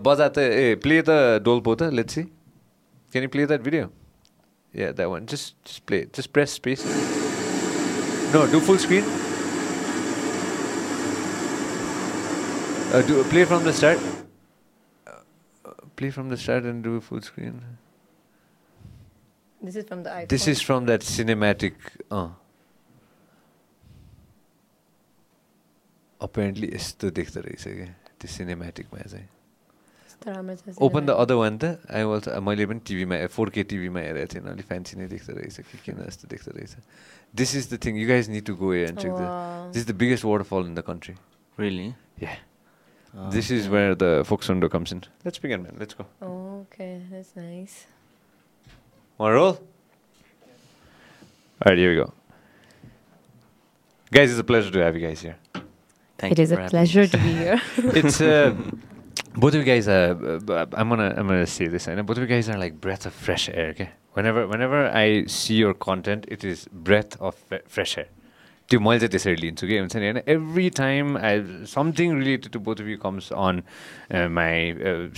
Bajata, eh, play the Dolpota, let's see. Can you play that video? Yeah, that one. Just just play it. Just press space. No, do full screen. Uh, do play from the start. Uh, uh, play from the start and do full screen. This is from the iPhone. This is from that cinematic. Uh. Apparently यस्तो देख्दो रहेछ क्या त्यो सिनेमेटिकमा चाहिँ यस्तो राम्रो छ open the cinema. Other one त I was मैले पनि टिभीमा फोर के टिभीमा हेरेको थिएँ अलिक फ्यान्सी नै देख्दो रहेछ कि किन जस्तो देख्दो रहेछ this is the thing you guys need to go and check the Wow. This is the biggest waterfall in the country Really? Yeah. Oh, This is okay. where the Foxundo comes in. Let's begin, man. Let's go. Okay, that's nice. Want to roll? All right, here we go. Guys, it's a pleasure to have you guys here. Thank it you is a for having pleasure me. to be here. It's uh, both of you guys. Uh, uh, I'm gonna I'm gonna say this. I know both of you guys are like breath of fresh air. Okay. Whenever whenever I see your content, it is breath of fre- fresh air. त्यो मैले चाहिँ त्यसरी लिन्छु कि हुन्छ नि होइन every time I something related to both of you comes on my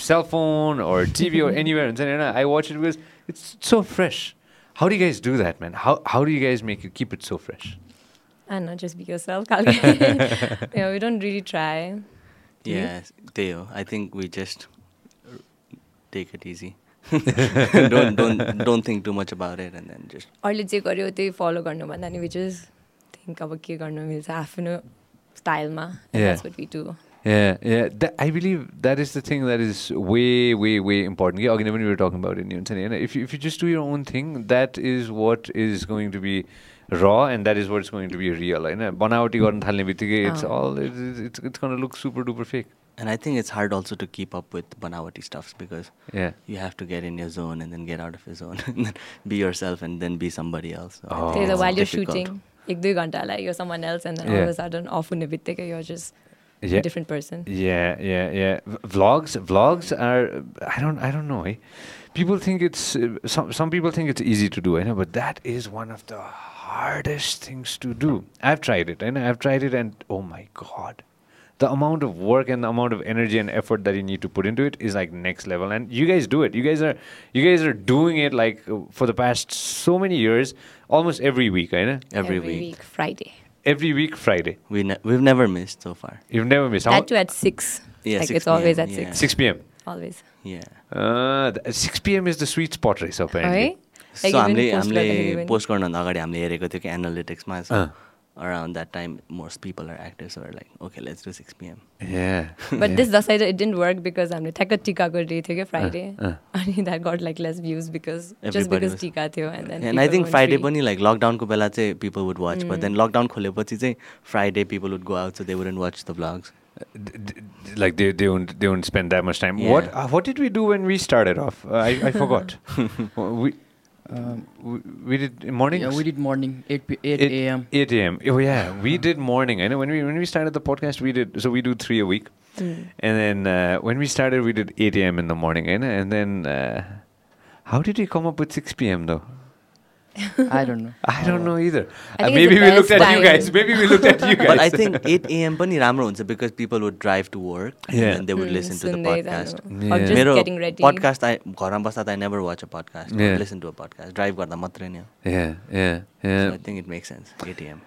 cellphone or TV or anywhere हुन्छ नि होइन I watch it because it's so fresh how do guys do that man how how do you guys make it keep it so fresh I don't know, just be yourself. Kalki. yeah, we don't त्यही हो I think we just take it easy don't think too much about and then just अहिले जे गर्यो त्यही फलो गर्नुभन्दा नि which is think अब के गर्नु मिल्छ आफ्नो स्टाइलमा I believe that is the thing that is way way way important कि अघि नै हुन्छ नि होइन if if you just do your own thing that is what is going to be your own thing, that is what is going to be raw, and that is what is going to be real. You know, बनावटी गर्न थाल्ने बित्तिकै it's Oh. all it's it's, it's going to look super duper fake. and I think it's hard also to keep up with banawati stuffs because Yeah. you have to get in your zone and then get out of your zone and then be yourself and then be somebody else. So I Oh. think त्यही त it's while you difficult. Shooting एक दुई घन्टालाई यो someone else end then Yeah. Al sudden of हुने बित्तिकै यो just Yeah. Different person Yeah, yeah, yeah. V- vlogs, vlogs are. I don't, I don't know. Eh? People think it's uh, some. Some people think it's easy to do, I know, but that is one of the hardest things to do. I've tried it and I've tried it, and oh my God. The amount of work and the amount of energy and effort that you need to put into it is like next level. And you guys do it. You guys are you guys are doing it like uh, for the past so many years, almost every week, I know. Every, every week. week Friday. Every week Friday. We ne- we've never missed so far. You've never missed. That too at six. Yeah, like 6 it's PM, always at yeah. six. Six p.m. Always. Yeah. Uh, th- six p.m. is the sweet spot race apparently. सो हामीले हामीले post गर्नुभन्दा अगाडि हामीले हेरेको थियो कि एनालिटिक्समा around that time most people are active so we're like okay let's do 6 p.m yeah but yeah. this decided it didn't work because i'm like tika day okay friday uh, uh. and that got like less views because Everybody just because was, tika theo and then and i think friday pani like lockdown ko bela chai people would watch mm. but then lockdown kholepachi chai friday people would go out so they wouldn't watch the vlogs like they they don't they don't spend that much time. Yeah. What uh, what did we do when we started off? Uh, I, I forgot. we Um, we we did morning. yeah, we did morning 8 p- 8 a.m. 8 a.m. Oh yeah, we did morning. I know when we when we started the podcast, we did so we do three a week, and then uh, when we started, we did 8 a.m. in the morning. I know, and then uh, how did we come up with 6 p.m. though? I don't know. I don't know either. Maybe we looked at you guys. Maybe we looked at you guys. But I think 8 a.m. pani ramro huncha because people would drive to work yeah. and they would mm, listen to the podcast. Yeah. Or just getting ready. podcast I घरमा बस्दा I never watch a podcast. Yeah. I listen to a podcast. Drive garda matra ne. Yeah, yeah, yeah. So I think it makes sense. 8 a.m.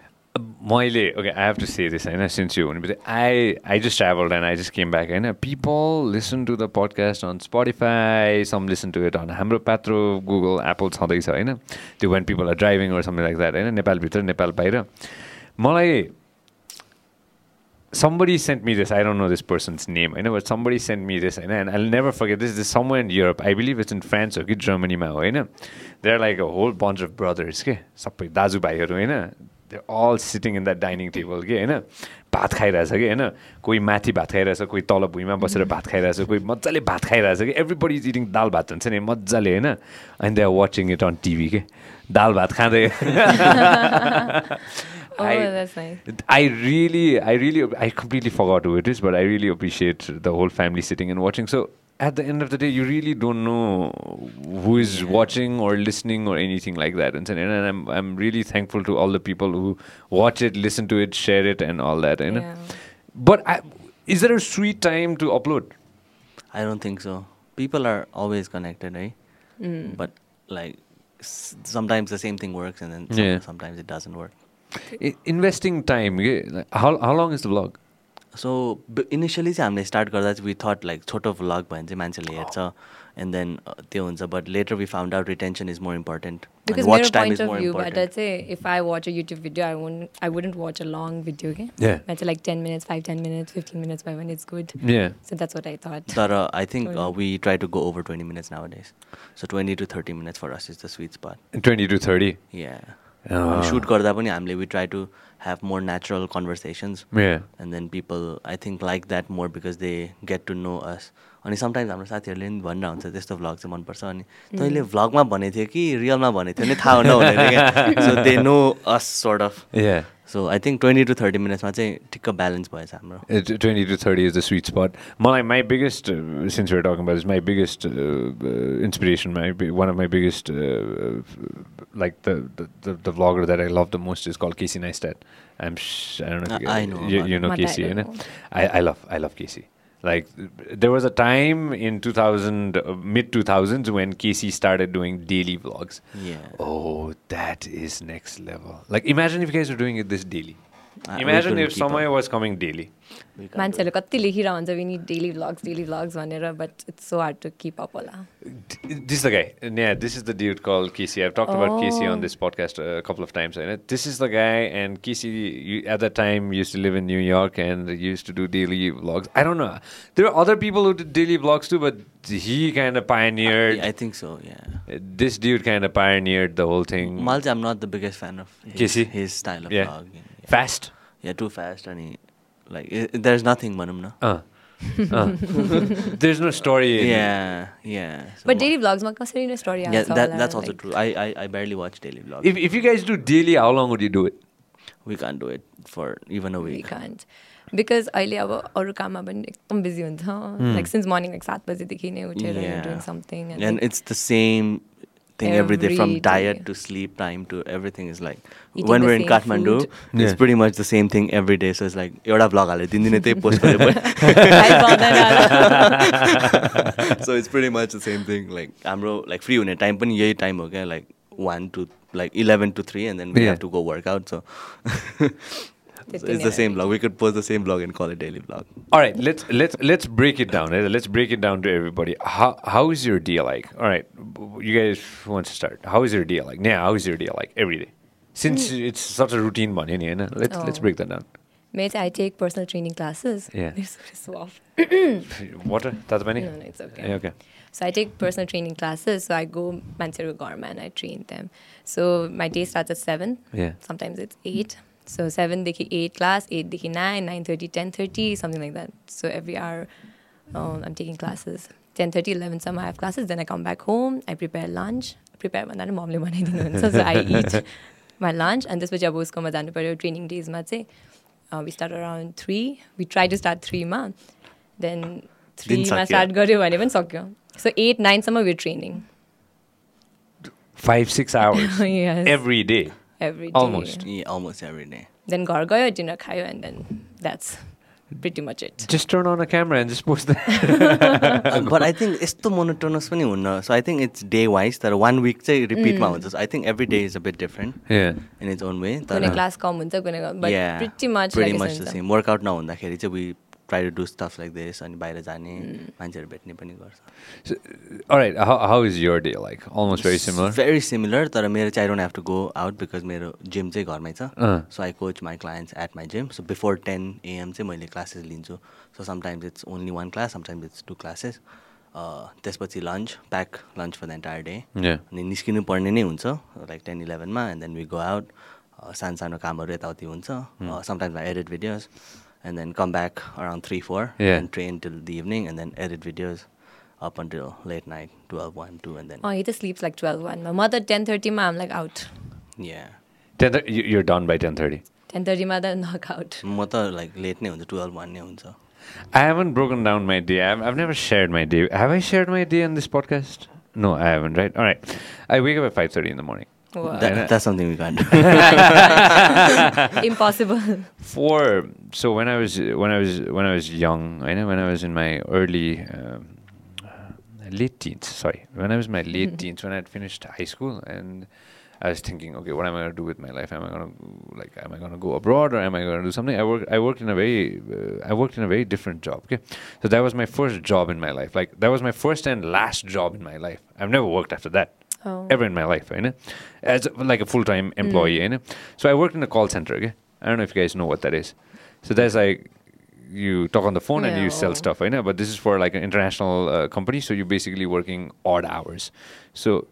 मैले okay I have to say this होइन since you भनेपछि I I just travelled and I just came back होइन people listen to the podcast on Spotify some listen to it on Hamro Patro Google Apple छँदैछ होइन त्यो one people are driving or something like होइन नेपालभित्र नेपाल बाहिर मलाई somebody sent me this. I don't know this person's name. I know, but somebody sent me this, and I'll never forget this. This is somewhere in Europe. I believe it's in France or Germany. There are like a whole bunch of brothers. Okay? दाजुभाइहरू होइन they all sitting in the dining table कि होइन? भात खाइरहेछ कि होइन? कोही माथि भात खाइरहेछ कोही तल भुइँमा बसेर भात खाइरहेछ कोही मजाले भात खाइरहेछ कि एभ्रीबडी इज इटिङ दाल भात हुन्छ नि मजाले होइन? And they are watching it on TV के दाल भात खाँदै I really I really I completely forgot it is but I really appreciate the whole family sitting and watching so family sitting and watching. So at the end of the day, you really don't know who is watching or listening or anything like that. And, and I'm, I'm really thankful to all the people who watch it, listen to it, share it, and all that. You know? Yeah. But I, is there a sweet time to upload? I don't think so. People are always connected, right? Mm. But like s- sometimes the same thing works, and then some, Yeah. sometimes it doesn't work. I- investing time. How how long is the vlog? So initially चाहिँ हामीले start गर्दा चाहिँ we thought like छोटो vlog भयो भने चाहिँ मान्छेले हेर्छ। एन्ड देन त्यो हुन्छ। But later we found out retention is more important तर I think we try to go over twenty minutes nowadays so twenty to thirty minutes for us is the twenty to thirty shoot गर्दा पनि हामीले we try to have more natural conversations. Yeah. And then people, I think, like that more because they get to know us अनि sometimes हाम्रो साथीहरूले पनि भनेर हुन्छ त्यस्तो भ्लग चाहिँ मनपर्छ अनि तैँले भ्लगमा भनेको थियो कि रियलमा भनेको थियो? नि थाहा हुन so they know us sort of so I think twenty to thirty मिनट्समा चाहिँ ठिक्क ब्यालेन्स भएछ हाम्रो। Twenty to thirty is the sweet spot मलाई my biggest since we're talking is my biggest inspiration my one of my biggest like the vlogger that I love the most is call Casey Neistat I'm you know Casey होइन I I love I love Casey I'm sh- I don't know if you, I- I know you, about you know But I Casey, don't you know? know. I, I love I love Casey. Like there was a time in 2000 uh, mid 2000s when Casey started doing daily vlogs. Yeah. Oh, that is next level. Like imagine if you guys are doing it this daily. Imagine if Samay was coming daily मान्छेहरूले कति लेखिरहन्छ विनी daily vlogs daily vlogs भनेर but it's so hard to keep up होला this the guy न्या this is the dude कल Casey I talk about Casey on this podcast couple of times होइन this is the guy and Casey at the time used to live in New York and used to do daily vlogs I don't know there other people who daily vlogs too but he kind of pioneered. I, I think so. Yeah. This dude kind of pioneered the whole thing. Malzi, I'm not the biggest fan of his, his style of yeah. vlogging. Fast. Yeah, too fast. And he, like, i there's nothing, Manum, no? Uh. uh. There's no story. Yeah, yeah. So but ma- daily भ्लग्समा कसरी नै story Yeah, that, that's also true. I, I, I barely watch daily vlogs. If if you guys do daily, how long would you do it? we can't do it for even a week. Can't because अहिले अब अरू काममा पनि एकदम busy हुन्छ like since morning like सात बजीदेखि नै उठेर Yeah. Doing something And it's the same thing every day from Every diet day. to sleep time to everything is like Eating when the we're in same Kathmandu, food. it's Yeah. pretty much the same thing every day. So it's like एउटा vlog हाल्यो दिन दिनै त्यही post गरे so it's pretty much the same thing. Like हाम्रो like free हुने time पनि यही time हो क्या like one to like eleven to three and then we Yeah. have to go work out. So, so त्यति it's the same blog. We could post the same blog and call it daily blog. All right, let's let's let's break it down. eh? Let's break it down to everybody. How how is your day like? All right, you guys want to start? How is your day like? Yeah, how is your day like every day? Since it's such a routine one, you know, let's let's Oh. break that down. May I take personal training classes? Yeah. It's so off. Water, many. No, no, it's okay. Okay. So I take personal training classes. So I go Mansaru Garma and I train them. So my day starts at 7. Yeah. Sometimes it's 8. So 7 dekhi 8 class, 8 dekhi 9, 9.30, 10.30, something like that. So every hour um, I'm taking classes. 10.30, 11 some I have classes. Then I come back home, I prepare lunch. I prepare my mom So I eat my lunch. And this was Jabusko Madanu Pario training days. Uh, we start around 3. We try to start 3 ma. Then 3 ma start going one even sokyo. So 8, 9 summer we're training. Five, six hours yes. every day. every day. Almost. Yeah, almost every day. Then घर गयो dinner and then that's pretty much it. Just turn on a camera and just post that. but I think यस्तो monotonous pani hunna So I think it's day wise तर one week repeat. रिपिटमा हुन्छ. So I think every day is a bit different. Yeah. In its own way. तर कुनै class कम हुन्छ but pretty much pretty like much the same. Workout नहुँदाखेरि चाहिँ we try to do stuff like this अनि बाहिर जाने मान्छेहरू भेट्ने पनि गर्छ। So, all right, how how is your day like? Almost very similar. Very similar तर मेरो चाहिँ I don't have to go out because मेरो जिम चाहिँ घरमै छ। So I coach my clients at my gym so before ten AM चाहिँ मैले classes लिन्छु। So sometimes it's only one class sometimes it's two classes त्यसपछि lunch pack lunch for the entire day Yeah. अनि निस्किनु पर्ने नै हुन्छ like ten इलेभेनमा and then we go out सानो सानो कामहरू यताउति हुन्छ। Sometimes I edit videos and then come back around three four Yeah. End train till the evening and then edit videos up until late night twelve one two and then अँ हि त slips like twelve वानमा म त ten थर्टीमा आम like out या Ten thir- you- you're done by ten thirty. Ten थर्टीमा त नक out म त लाइक लेट नै हुन्छ टुवेल्भ वान नै हुन्छ I haven't broken down my day. I've, I've never shared my day. Have I shared my day on this podcast? No, I haven't. Right? All right. I wake up at five thirty in the morning. That, that's something we can't do. Impossible. For so when I was when I was when I was young, I know when I was in my early um, late teens. Sorry, when I was my late mm-hmm. teens, when I had finished high school, and I was thinking, okay, what am I gonna do with my life? Am I gonna like am I gonna go abroad or am I gonna do something? I worked I worked in a very uh, I worked in a very different job. Okay, so that was my first job in my life. Like that was my first and last job in my life. I've never worked after that. Oh. Ever in my life, right? As like a full time employee, you know. So I worked in a call center. Okay, I don't know if you guys know what that is. So there's like you talk on the phone and you sell stuff, you know. But this is for like an international uh, company, so you're basically working odd hours. So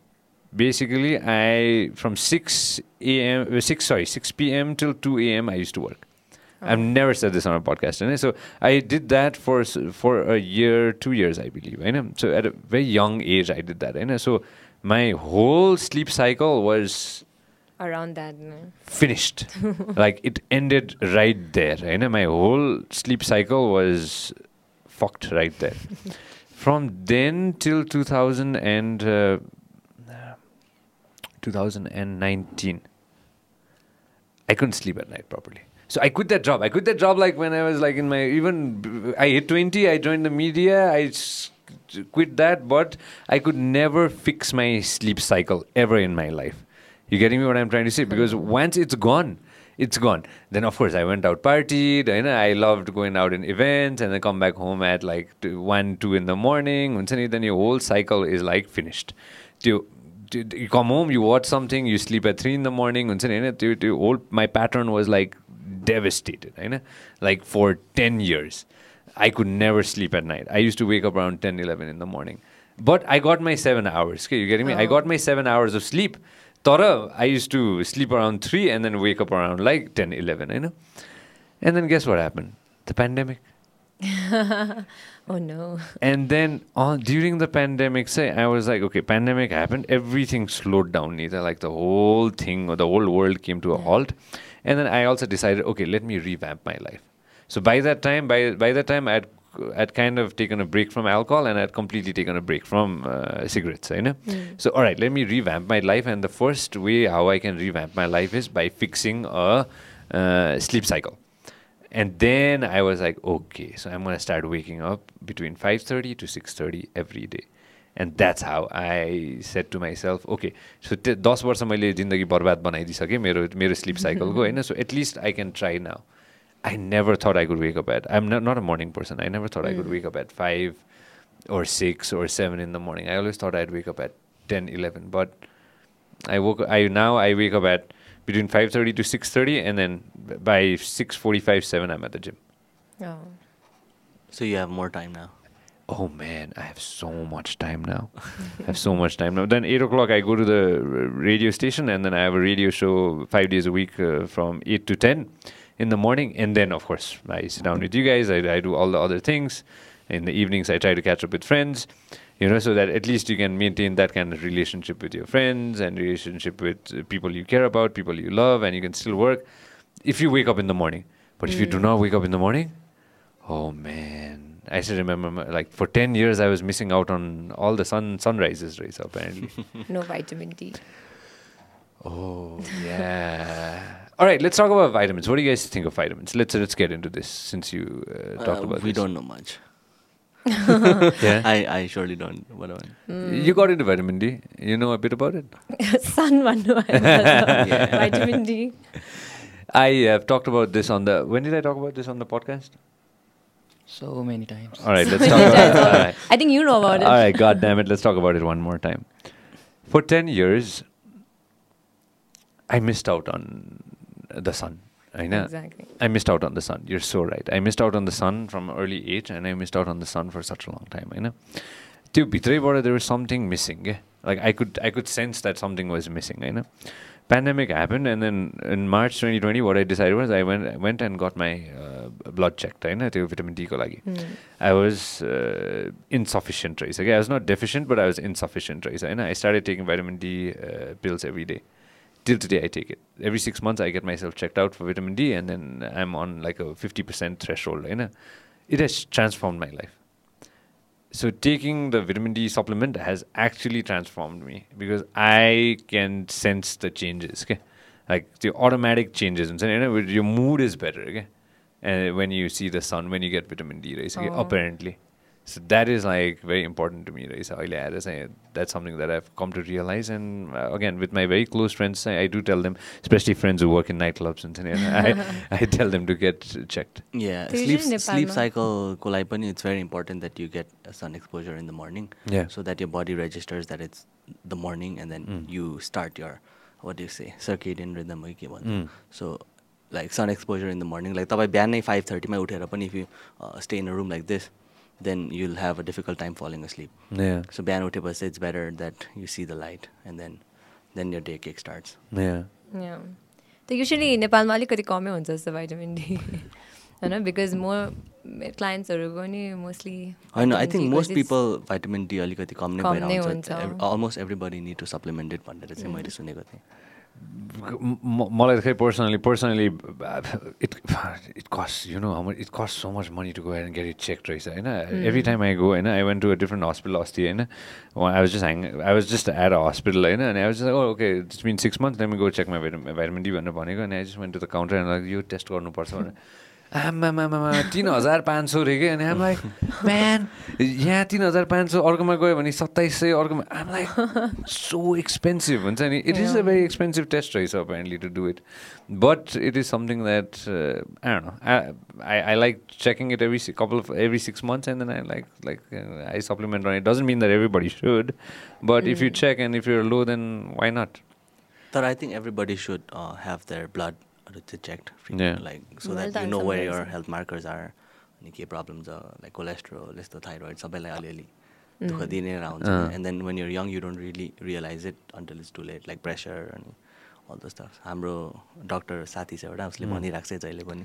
basically, I from six a.m. uh, six sorry six p.m. till two a.m. I used to work. I've never said this on a podcast, know. So I did that for for a year, two years, I believe. You know? So at a very young age, I did that. You know? So my whole sleep cycle was Around that. No? finished. like it ended right there. You know, my whole sleep cycle was fucked right there. From then till 2000 and uh, 2019, I couldn't sleep at night properly. So I quit that job. I quit that job like when I was like in my even I hit 20. I joined the media. I s- quit that, but I could never fix my sleep cycle ever in my life. You getting me what I'm trying to say? Because mm-hmm. once it's gone, it's gone. Then of course I went out partied. You know, I loved going out in events, and then come back home at like two, one, two in the morning. Then your whole cycle is like finished. You, you come home, you watch something, you sleep at three in the morning. All my pattern was like devastated. You know, like for ten years. I could never sleep at night. I used to wake up around 10, 11 in the morning. But I got my seven hours. Okay, you getting me? I Oh. got my seven hours of sleep. Tara, I used to sleep around 3 and then wake up around like 10, 11, you know? And then guess what happened? The pandemic. Oh no. And then on during the pandemic, say I was like, okay, pandemic happened, everything slowed down. Neither like the whole thing or the whole world came to a halt. And then I also decided, okay, let me revamp my life. So by that time, by by that time, I'd I'd kind of taken a break from alcohol and I'd completely taken a break from uh, cigarettes. You know. So all right, let me revamp my life. And the first way how I can revamp my life is by fixing a uh, sleep cycle. And then I was like, okay, so I'm gonna start waking up between 5:30 to 6:30 every day. And that's how I said to myself, okay, so त्यो दस वर्ष मैले जिन्दगी बर्बाद बनाइदिइसकेँ मेरो मेरो sleep साइकलको होइन so at least I can try now I never thought I could wake up at. I'm not, not a morning person. I never thought I could wake up at five or six or seven in the morning. I always thought I'd wake up at 10, 11. But I woke. I now I wake up at between five thirty to six thirty, and then b- by six forty-five, seven, I'm at the gym. Oh. So you have more time now. Oh man, I have so much time now. I have so much time now. Then eight o'clock, I go to the radio station, and then I have a radio show five days a week uh, from eight to ten in the morning. And then, of course, I sit down with you guys. I, I do all the other things. In the evenings, I try to catch up with friends. You know, so that at least you can maintain that kind of relationship with your friends and relationship with uh, people you care about, people you love, and you can still work if you wake up in the morning. But if you do not wake up in the morning, Oh man, I still remember my, like for ten years I was missing out on all the sun sunrises, right? So apparently. No vitamin D. oh yeah. All right, let's talk about vitamins. What do you guys think of vitamins? Let's let's get into this since you uh, talked Uh, about we this. don't know much. Yeah. I, I surely don't. What do I- Mm. You got into vitamin D. You know a bit about it. Sun vannu Yeah. Vitamin D. I have talked about this on the. When did I talk about this on the podcast? So many times. All right, let's talk about it. All right. I think you know about it. All right, God damn it. Let's talk about it one more time. For 10 years, I missed out on the sun. I know. Exactly. I missed out on the sun. You're so right. I missed out on the sun from early age, and I missed out on the sun for such a long time. I know. त्यो भित्रैबाट there was something missing. Yeah? Like I could I could sense that something was missing. I know. Pandemic happened, and then in March 2020, what I decided was I went I went and got my uh, blood checked. I know. त्यो vitamin D को लागि. Mm. I was uh, insufficient race. Okay, I was not deficient, but I was insufficient race. And I started taking vitamin D uh, pills every day. Till today, I take it. Every six months, I get myself checked out for vitamin D, and then I'm on like a 50% threshold. You know? It has transformed my life. So taking the vitamin D supplement has actually transformed me because I can sense the changes. Okay? Like the automatic changes. And you know, your mood is better. Okay? And when you see the sun, when you get vitamin D, rays, okay? Oh. apparently. So that is like very important to me रहेछ अहिले आएर चाहिँ that something that I come to realise and again with my very close friends चाहिँ I do tell them especially friends work in night clubs हुन्छ नि I tell them to get checked sleep साइकलको लागि पनि it's very important that you get sun exposure in the morning so that you body registers that it's the morning and then you start your what you say circadian rhythm के भन्छ so like sun exposure in the morning like तपाईँ बिहानै five थर्टीमा उठेर पनि if you stay in a room like this then you'll have a difficult time falling asleep. Yeah. So उठेपछि it's better that you see the light and then then your day kick starts. Yeah. Yeah. त usually नेपालमा अलिकति कमै हुन्छ जस्तो vitamin D होइन because म क्लाइन्ट्सहरूको पनि मोस्टली होइन I think most people vitamin D अलिकति कम नै कम भएर नै हुन्छ हुन्छ। Almost everybody need to supplement it भनेर चाहिँ मैले सुनेको थिएँ M- मलाई खै पर्सनली पर्सनली इट इट कस्ट you know it cost so much money to go and get it check रहेछ होइन एभ्री टाइम आई गो होइन I went to a different hospital अस्ति होइन I was just hang I was just at a hospital होइन अनि I was just okay it's been six month time go check my vitamin D भनेर भनेको अनि I just went to the counter and yo test गर्नुपर्छ भनेर आमामामा तिन हजार पाँच सौ रे कि अनि आम लाइक म्यान यहाँ तिन हजार पाँच सौ अर्कोमा गयो भने सत्ताइस सय अर्कोमा आम लाइक सो एक्सपेन्सिभ हुन्छ नि it is a very expensive test रहेछ apparently to do it but it is something that I know I I like checking it every si- couple of every six months and then I like like uh, I supplement on it. Doesn't mean that everybody should, but if you check and if you're low, then why not? तर I think everybody should have there ब्लडहरू चाहिँ checked Yeah. Like so Well that you done, no where. Your health markers are अनि के problem छ like cholesterol यस्तो thyroid सबैलाई अलिअलि दुःख हुन्छ अँ। And then when you're young you don't really realise it until it's too late like pressure अनि all the staff हाम्रो डक्टर साथी छ एउटा उसले भनिरहेको छ जहिले पनि।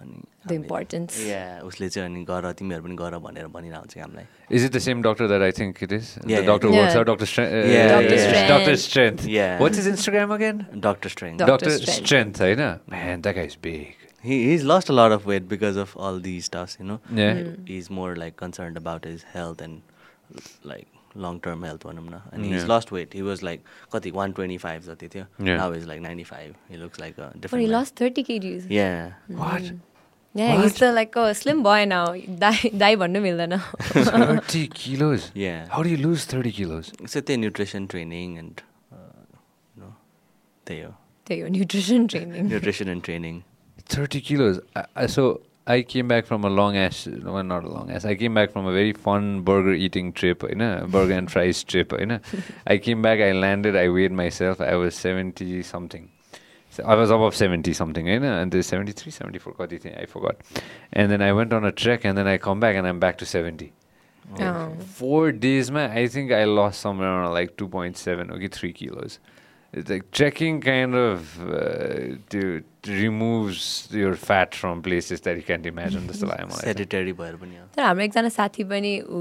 अनि इम्पोर्टेन्स या उसले चाहिँ अनि गर तिमीहरू पनि गर भनेर भनिरहेको हुन्छ हामीलाई is it the same doctor that I think it is doctor works out doctor doctor strength what is Instagram again doctor strength doctor strength होइन man that guys big he he's lost a lot of weight because of all these stuffs, you know. Yeah. Mm. He's more like concerned about his health and like long term health भनौँ न. अनि his lost weight he was like कति one twenty five जति थियो. Now is like ninety five he looks like different lost thirty KGs yeah his त like slim भएन दाई दाई भन्नु मिल्दैन. थर्टी किलोज या how do lose thirty kilos so त्यही न्युट्रिसन ट्रेनिङ एन्ड त्यही हो त्यही हो nutrition training nutrition and training thirty kilos so I, came back from a long ass, well, not a long ass. I came back from a very fun burger eating trip, you know, burger and fries trip, you know. I came back, I landed, I weighed myself, I was 70 something. So I was above 70 something, you know, and there's 73, 74, got thing, I forgot. And then I went on a trek and then I come back and I'm back to 70. Oh. Four days, man, I think I lost somewhere around like 2.7, okay, 3 kilos. It's like trekking kind of uh, to, removes your fat from places that you can't imagine. जस्तो लाग्यो मलाई। Sedentary भएर पनि हो. तर हाम्रो एकजना साथी पनि ऊ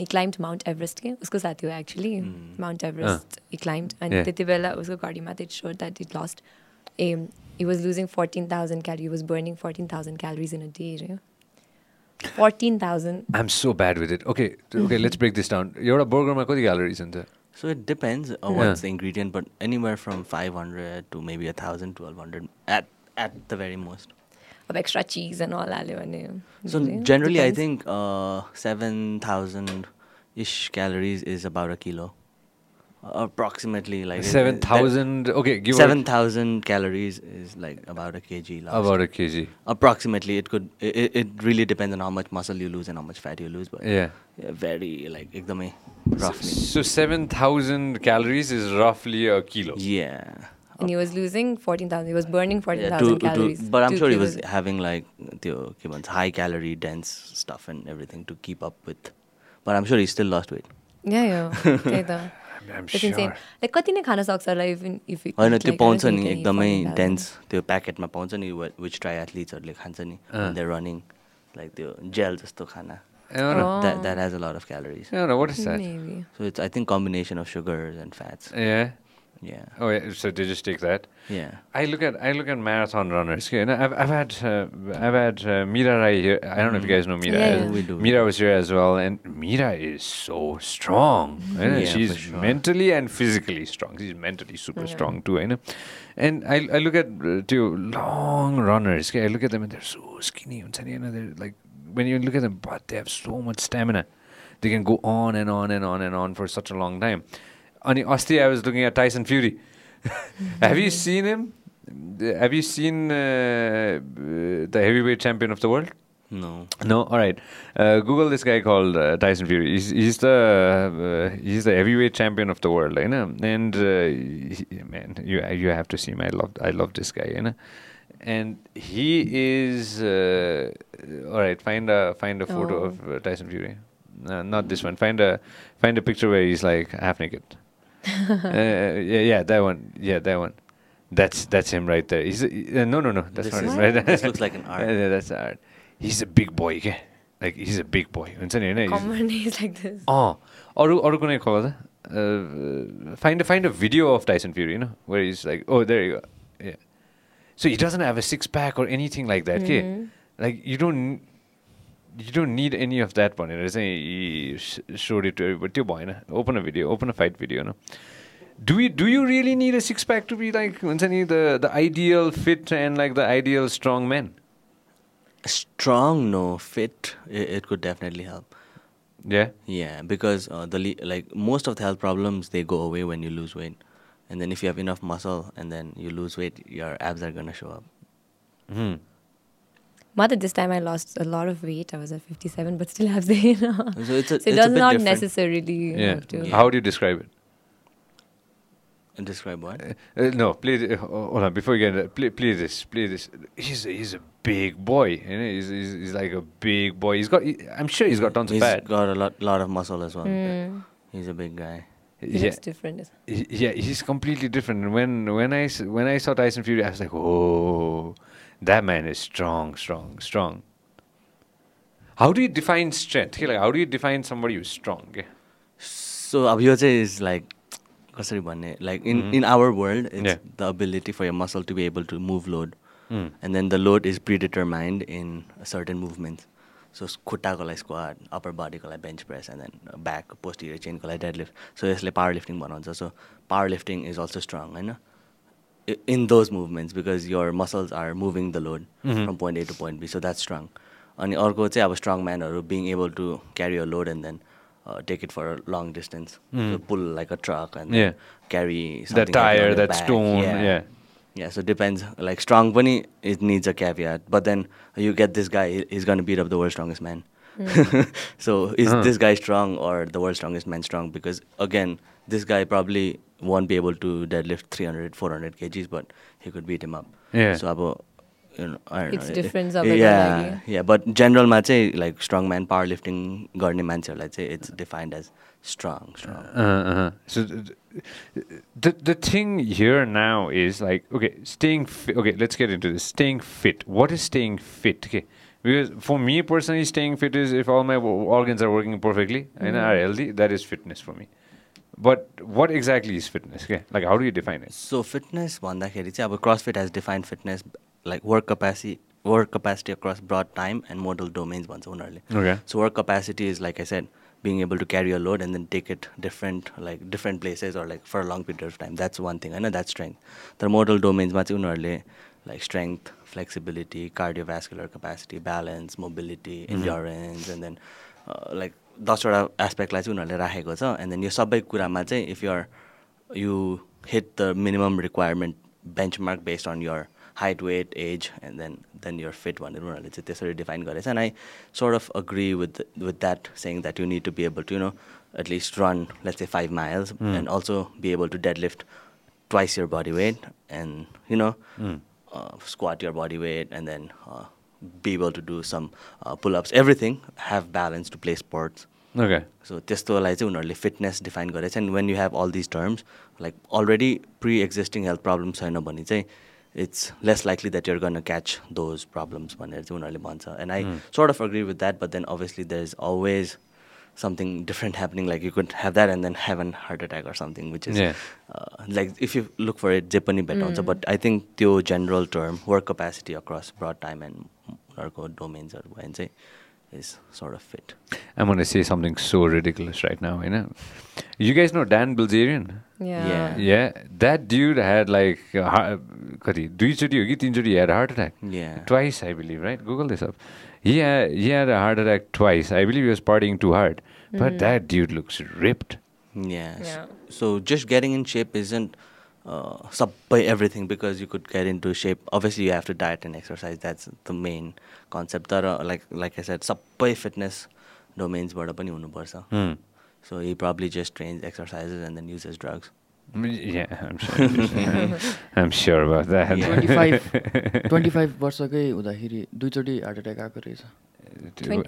इ क्लाइम्ड माउन्ट एभरेस्ट के उसको साथी हो actually Mm. Mount Everest he climbed अनि Yeah. त्यति बेला उसको घडीमा त इट सोड द्याट इट लस्ट ए इ was losing fourteen thousand calorie was burning fourteen thousand calories in a day रे fourteen thousand I'm so bad with it. Okay, t- okay, let's break this down. एउटा बर्गरमा कति calories हुन्छ So it depends on yeah. what's the ingredient, but anywhere from 500 to maybe 1,000, 1,200 at, at the very most. Of extra cheese and all. So generally, depends. I think uh, 7,000 ish calories is about a kilo approximately like 7000 okay give 7000 calories is like about a kg lost. about a kg approximately it could it, it really depends on how much muscle you lose and how much fat you lose but yeah, yeah very like roughly so, so 7000 calories is roughly a kilo yeah and he was losing 14,000. He was burning 14,000 yeah, calories. To, but I'm sure he was having like the high calorie dense stuff and everything to keep up with. But I'm sure he still lost weight. Yeah, yeah. Like कति नै खान सक्छ होला होइन त्यो पाउँछ नि एकदमै dense त्यो प्याकेटमा पाउँछ नि विच ट्राई एथलिट्सहरूले खान्छ नि द रनिङ लाइक त्यो जेल जस्तो खाना. That has a lot of calories what is that so it's I think combination of sugars and fats Yeah. Oh yeah. So did you take that. Yeah. I look at I look at marathon runners. Okay, and I've I've had uh, I've had uh, Mira Rai here. I don't know if you guys know Mira. Yeah, yeah. We do. Mira was here as well, and Mira is so strong. you know, Yeah, she's for sure. mentally and physically strong. She's mentally super Yeah. strong too. You know, and I I look at uh, two long runners. Okay, I look at them and they're so skinny. You know, they're like when you look at them, but they have so much stamina. They can go on and on and on and on for such a long time. I was looking at Tyson Fury. have you seen him? The- Have you seen uh, uh, the heavyweight champion of the world? No. No, all right. Uh, Google this guy called uh, Tyson Fury. He's, he's the uh, he's the heavyweight champion of the world, you know. And uh, he, man, you you have to see him. I love I love this guy, you know. And he is uh, all right. Find a find a photo Oh. of uh, Tyson Fury. Uh, not this one. Find a find a picture where he's like half naked. uh, yeah, yeah, that one. Yeah, that one. That's that's him right there. He's a, uh, no, no, no. That's This not is- him right this looks like an art. yeah, that's art. He's a big boy के like he's a big boy हुन्छ नि होइन He's- Common is like this. अँ अरू अरू कुनै खबर त Uh, find a find a video of Tyson Fury you know where he's like oh there you go yeah so he doesn't have a six pack or anything like that के Mhm. like you don't you don't need any of that भनेर चाहिँ he sh- showed it to everybody त्यो भएन open a video open a fight video no do we do you really need a six pack to be like हुन्छ नि the the ideal fit and like the ideal strong man Strong, no. Fit, it, it could definitely help. yeah Yeah, because uh, the le- like most of the health problems they go away when you lose weight, and then if you have enough muscle and then you lose weight, your abs are gonna show up. Hmm. Mother, this time I lost a lot of weight. I was at 57, but still have the, you know. So it's a, So it it's a does bit not different. necessarily Yeah. have to. Yeah. How do you describe it? Describe what? Uh, uh, no, play. The, uh, hold on, before you get into play, play this. Play this. He's a, he's a big boy. You know, he's, he's, he's like a big boy. He's got. He, I'm sure he's got tons He's of fat. He's got a lot, lot of muscle as well. Mm. He's a big guy. He yeah, looks different. he- yeah, he's completely different. And when when I s- when I saw Tyson Fury, I was like, oh, that man is strong, strong, strong. How do you define strength? Like, how do you define somebody who's strong? So अब यो चाहिँ is like कसरी भन्ने like in in our world it's the ability for your muscle to be able to move load and then the load is predetermined in certain movements so खुट्टाको लागि squat upper बडीको लागि bench press and then back posterior चेनको लागि deadlift सो यसले powerlifting बनाउँछ. So powerlifting is also strong होइन in those movements because your muscles are moving the load Mhm. from point A to point B so that's strong अनि अर्को चाहिँ अब strong manहरू being able to carry a load and then uh, take it for a long distance Mhm. so pull like a truck and Yeah. then carry That something heavy on tire, your that back. stone. Yeah. Yeah, so it depends. Like strong bunny, it needs a caveat. But then you get this guy, he- he's gonna beat up the world's strongest man. so is Uh-huh. this guy strong or the world's strongest man strong? Because again, this guy probably won't be able to deadlift 300, 400 kgs, but he could beat him up. Yeah. So अब you know, I don't It's know. difference Eh, सबैको yeah, लागि। yeah. But generalमा चाहिँ like strong man powerlifting गर्ने मान्छेहरूलाई चाहिँ it's defined as strong, strong. Uh, uh, so th- th- the the thing here now is like okay, staying fit. Okay, let's get into this. Staying fit. What is staying fit? Okay, because for me personally, staying fit is if all my wo- organs are working perfectly and Mhm. are healthy. That is fitness for me. But what exactly is fitness? Okay, like how do you define it? So fitness भन्दाखेरि चाहिँ अब CrossFit has defined fitness like work capacity work capacity across broad time and modal domains भन्छ उनीहरूले Okay. So work capacity is like I said being able to carry a load and then take it different like different places or like for a long period of time that's one thing होइन that's strength तर modal domains मा चाहिँ उनीहरूले like strength flexibility cardiovascular capacity balance mobility Mhm. endurance and then uh, like दसवटा एस्पेक्टलाई चाहिँ उनीहरूले राखेको छ एन्ड देन यो सबै कुरामा चाहिँ if you're you hit the minimum requirement benchmark based on your height weight age and then then you're fit भनेर उनीहरूले चाहिँ त्यसरी डिफाइन गरेछ and I sort of agree with with that saying that you need to be able to you know at least run let's say five miles. And also be able to deadlift weight and you know Mm. uh, squat your body weight and then uh, be able to do some uh, pull-ups everything have balance to play sports Okay. so त्यस्तोलाई चाहिँ उनीहरूले fitness define गरेछ and when you have all this terms like already pre existing health problem छैन भने चाहिँ it's less likely that you're gonna catch those problems भनेर चाहिँ उनीहरूले भन्छ and I. Sort of agree with that but then obviously there is always something different happening like you could have that and then have an heart attack or something which is Yeah. uh, like if you look for it जे पनि better हुन्छ Mm. But I think त्यो general term work capacity across broad time and उनीहरूको डोमेन्सहरू भयो भने चाहिँ is sort of fit I'm going to say something so ridiculous right now. You know, you guys know Dan Bilzerian? Yeah. Yeah. Yeah, that dude had like uh, ha- कति दुईचोटि हो कि तिनचोटि he had a heart attack. Yeah. Twice, I believe, right? Google this up. Yeah, he had a heart attack twice. I believe he was partying too hard. Mm-hmm. But that dude looks ripped. Yes. Yeah. So just getting in shape isn't uh, sub by everything because you could get into shape. Obviously, you have to diet and exercise. That's the main concept. That like like I said, sub by fitness domains. But hmm. So he probably just trains, exercises, and then uses drugs. Mm, Yeah, I'm sure. I'm sure about that. Yeah. Twenty five twenty five वर्षकै हुँदाखेरि दुईचोटि heart attack आएको रहेछ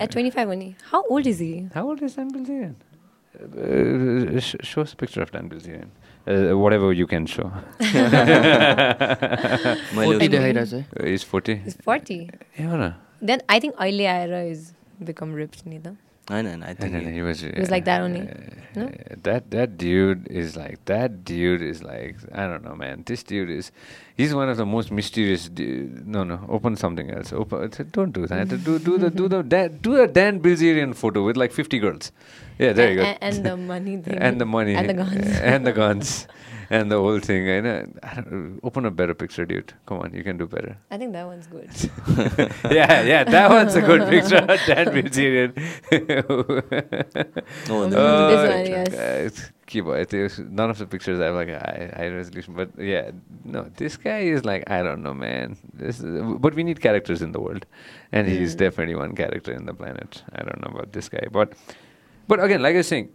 at 25 only. How old is he? How old is Dan Bilzerian? Uh, sh- show us a picture of Dan Bilzerian. Uh, whatever you can show. Uh, He's 40. He's 40. Yeah. Then I think Aile Aira is become ripped, I know. I think and then he was. He was like that only. No? That that dude is like that dude is like I don't know, man. This dude is, he's one of the most mysterious. No, no, open something else. Open. Don't do that. do do the do the da- do a Dan Bilzerian photo with like fifty girls. Yeah, there and, you go. And, and the money. and the money. And the guns. and the guns. and the whole thing. I know. I don't, open a better picture, dude. Come on, you can do better. I think that one's good. yeah, yeah, that one's a good picture. Dan Bilzerian. Oh, the- this one, yes. uh, it's- keep none of the pictures I have like high, high resolution, but yeah, no, this guy is like I don't know, man. This, is, but we need characters in the world, and he's Mm. definitely one character in the planet. I don't know about this guy, but but again, like I was saying,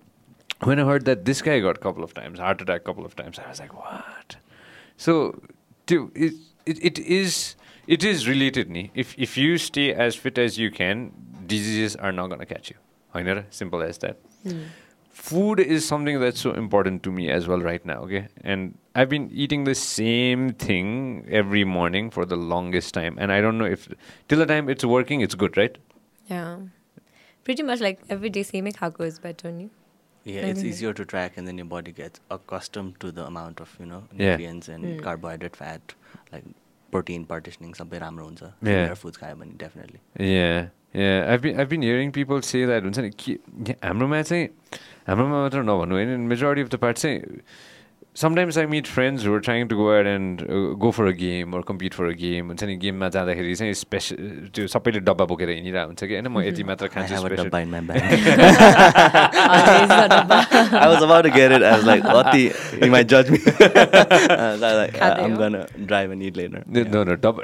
when I heard that this guy got a couple of times heart attack, a couple of times, I was like, what? So, to, it, it it is it is related, ni. If if you stay as fit as you can, diseases are not gonna catch you. Simple as that Hmm. food is something that's so important to me as well right now okay and i've been eating the same thing every morning for the longest time and i don't know if till the time it's working it's good right Yeah. Pretty much like every day, same khako is better you. Yeah, it's Mhm. easier to track, and then your body gets accustomed to the amount of you know Yeah. nutrients and Mm. carbohydrate, fat, like protein partitioning. सबै राम्रो हुन्छ. Yeah. Foods खायो भने definitely. yeah yeah i've been i've been hearing people say that हुन्छ नि के हाम्रोमा चाहिँ हाम्रोमा मात्र नभन्नु होइन मेजोरिटी अफ द पार्ट चाहिँ sometimes I meet friends who're trying to go ahead and go for a game or compete for a game हुन्छ नि गेममा जाँदाखेरि चाहिँ स्पेसल त्यो सबैले डब्बा बोकेर हिँडिरहेको हुन्छ कि? होइन म यति मात्र खान्छु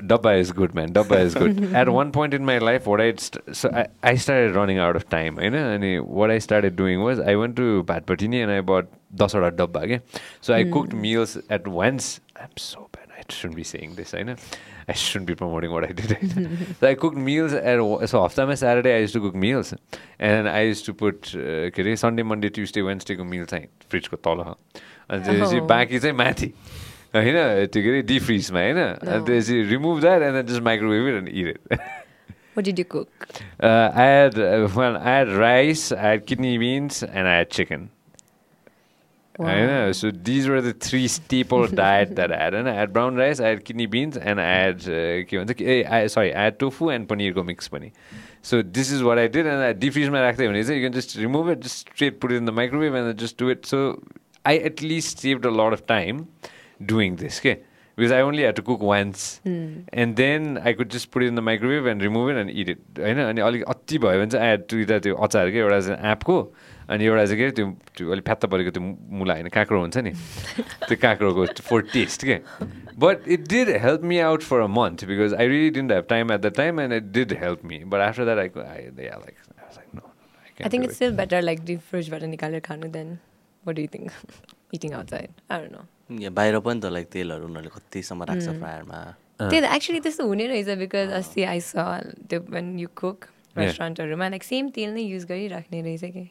डब्बा इज गुड म्यान डब्बा is good at one point in my life what I I started running out of time होइन अनि what I started doing was I went to भाटपट्टि नि and I but eat later. No, no, no. Dabba, dabba is good, man. Dabba is good. At one point in my life, what I st- so I, I started running out of time. You know, and what I started doing was I went to Patpatini and I bought dasara dabba. Okay? So I cooked meals at once. I'm so bad. I shouldn't be saying this. I know. I shouldn't be promoting what I did. so I cooked meals at wa- so after Saturday I used to cook meals, and I used to put uh, के अरे Sunday, Monday, Tuesday, Wednesday को meal चाहिँ फ्रिजको तल अनि त्यसपछि Oh. बाँकी चाहिँ माथि होइन त्यो के अरे डिप फ्रिजमा होइन अनि No. त्यसपछि remove that and just microwave it and it it What did you cook? Uh, I had uh, well, I had rice, I had kidney beans, and I had chicken. होइन so these were the three staple diet that had होइन had brown rice had kidney beans and had के भन्छ ए sorry had tofu and पनिरको mix पनि so this is what I did and डिफ्रिजमा राख्दै भने चाहिँ you can just remove it just straight put in the microwave and just do it so I at least save a lot of time doing this के because I only had to cook once and then I could just put in the microwave and remove it and it होइन अनि अलिक अति भयो भने चाहिँ आई head to इता त्यो अचार क्या एउटा एपको अनि एउटा चाहिँ के त्यो त्यो अलिक फ्यात्त परेको त्यो मुला होइन काँक्रो हुन्छ नि त्यो काँक्रोको फर टेस्ट के but it did help me out for a month because I really didn't have time at the time and it did help me but after that I I like like no I think it's still better like deep fridge but निकालेर खानु than what do you think? Eating outside. I don't know. Yeah, बाहिर पनि त like तेलहरू उनीहरूले कतिसम्म राख्छ Mm. फ्रायरमा त्यही त एक्चुली त्यस्तो हुने रहेछ बिकज अस्ति आई स त्यो वेन यु कुक. रेस्टुरेन्टहरूमा लाइक सेम तेल नै युज गरिराख्ने रहेछ कि।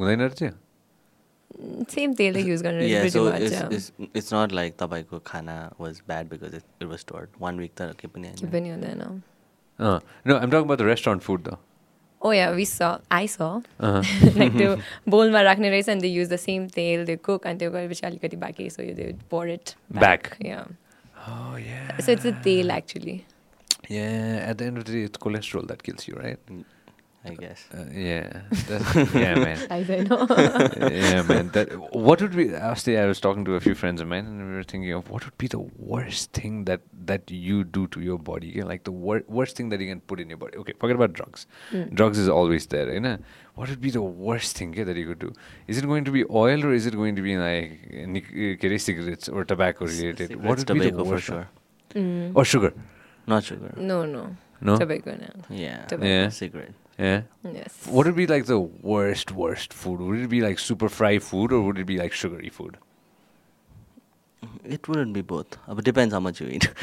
हुँदैन सेम तेल युज गर्ने इट्स नट लाइक तपाईँको खाना was bad because it was stored one week त के पनि पनि हुँदैन। No I'm talk about restaurant food the oh yeah विस छ आइस स लाइक त्यो बोलमा राख्ने रहेछ अनि त युज द सेम तेल त्यो कुक अनि त्यो गरेपछि अलिकति बाँकी सो यो त्यो पोरेट ब्याक या सो इट्स अ तेल actually Yeah, at the end of the day, it's cholesterol that kills you, right? I guess. Uh, yeah, that's, yeah, man. I don't know. yeah, man. That what would be? Actually, I was talking to a few friends of mine, and we were thinking of what would be the worst thing that that you do to your body. You know, like the wor- worst thing that you can put in your body. Okay, forget about drugs. Mm. Drugs is always there, you know. What would be the worst thing yeah, that you could do? Is it going to be oil or is it going to be like nic- uh, cigarettes or tobacco related? What Cigarettes, would be the tobacco for sure. Mm. Or sugar? Not sugar. No, no. No. Tobacco, no. Yeah. Tobacco. Yeah. Cigarette. Yeah. Yes. What would be like the worst, worst food? Would it be like super fried food or would it be like sugary food? It wouldn't be both. Uh, But depends how much you eat.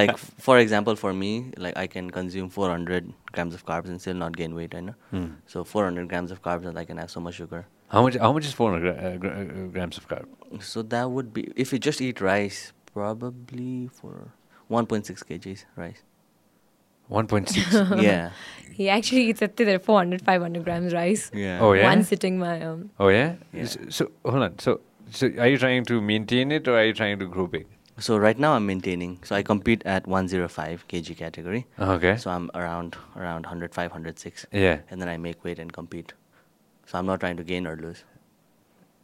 like for example, for me, like I can consume 400 grams of carbs and still not gain weight. I know. Hmm. So 400 grams of carbs and I can have so much sugar. How much? How much is 400 gra- uh, gra- uh, grams of carb? So that would be if you just eat rice, probably for 1.6 kgs rice. 1.6. yeah. He actually eats at there 400, 500 grams rice. Yeah. Oh, yeah? One sitting my um. oh yeah. Yeah. S- So, hold on. So so are you trying to maintain it or are you trying to grow big? So right now I'm maintaining. So I compete at 105 kg category. Okay. So I'm around around 105, 106. yeah. And then I make weight and compete. So I'm not trying to gain or lose.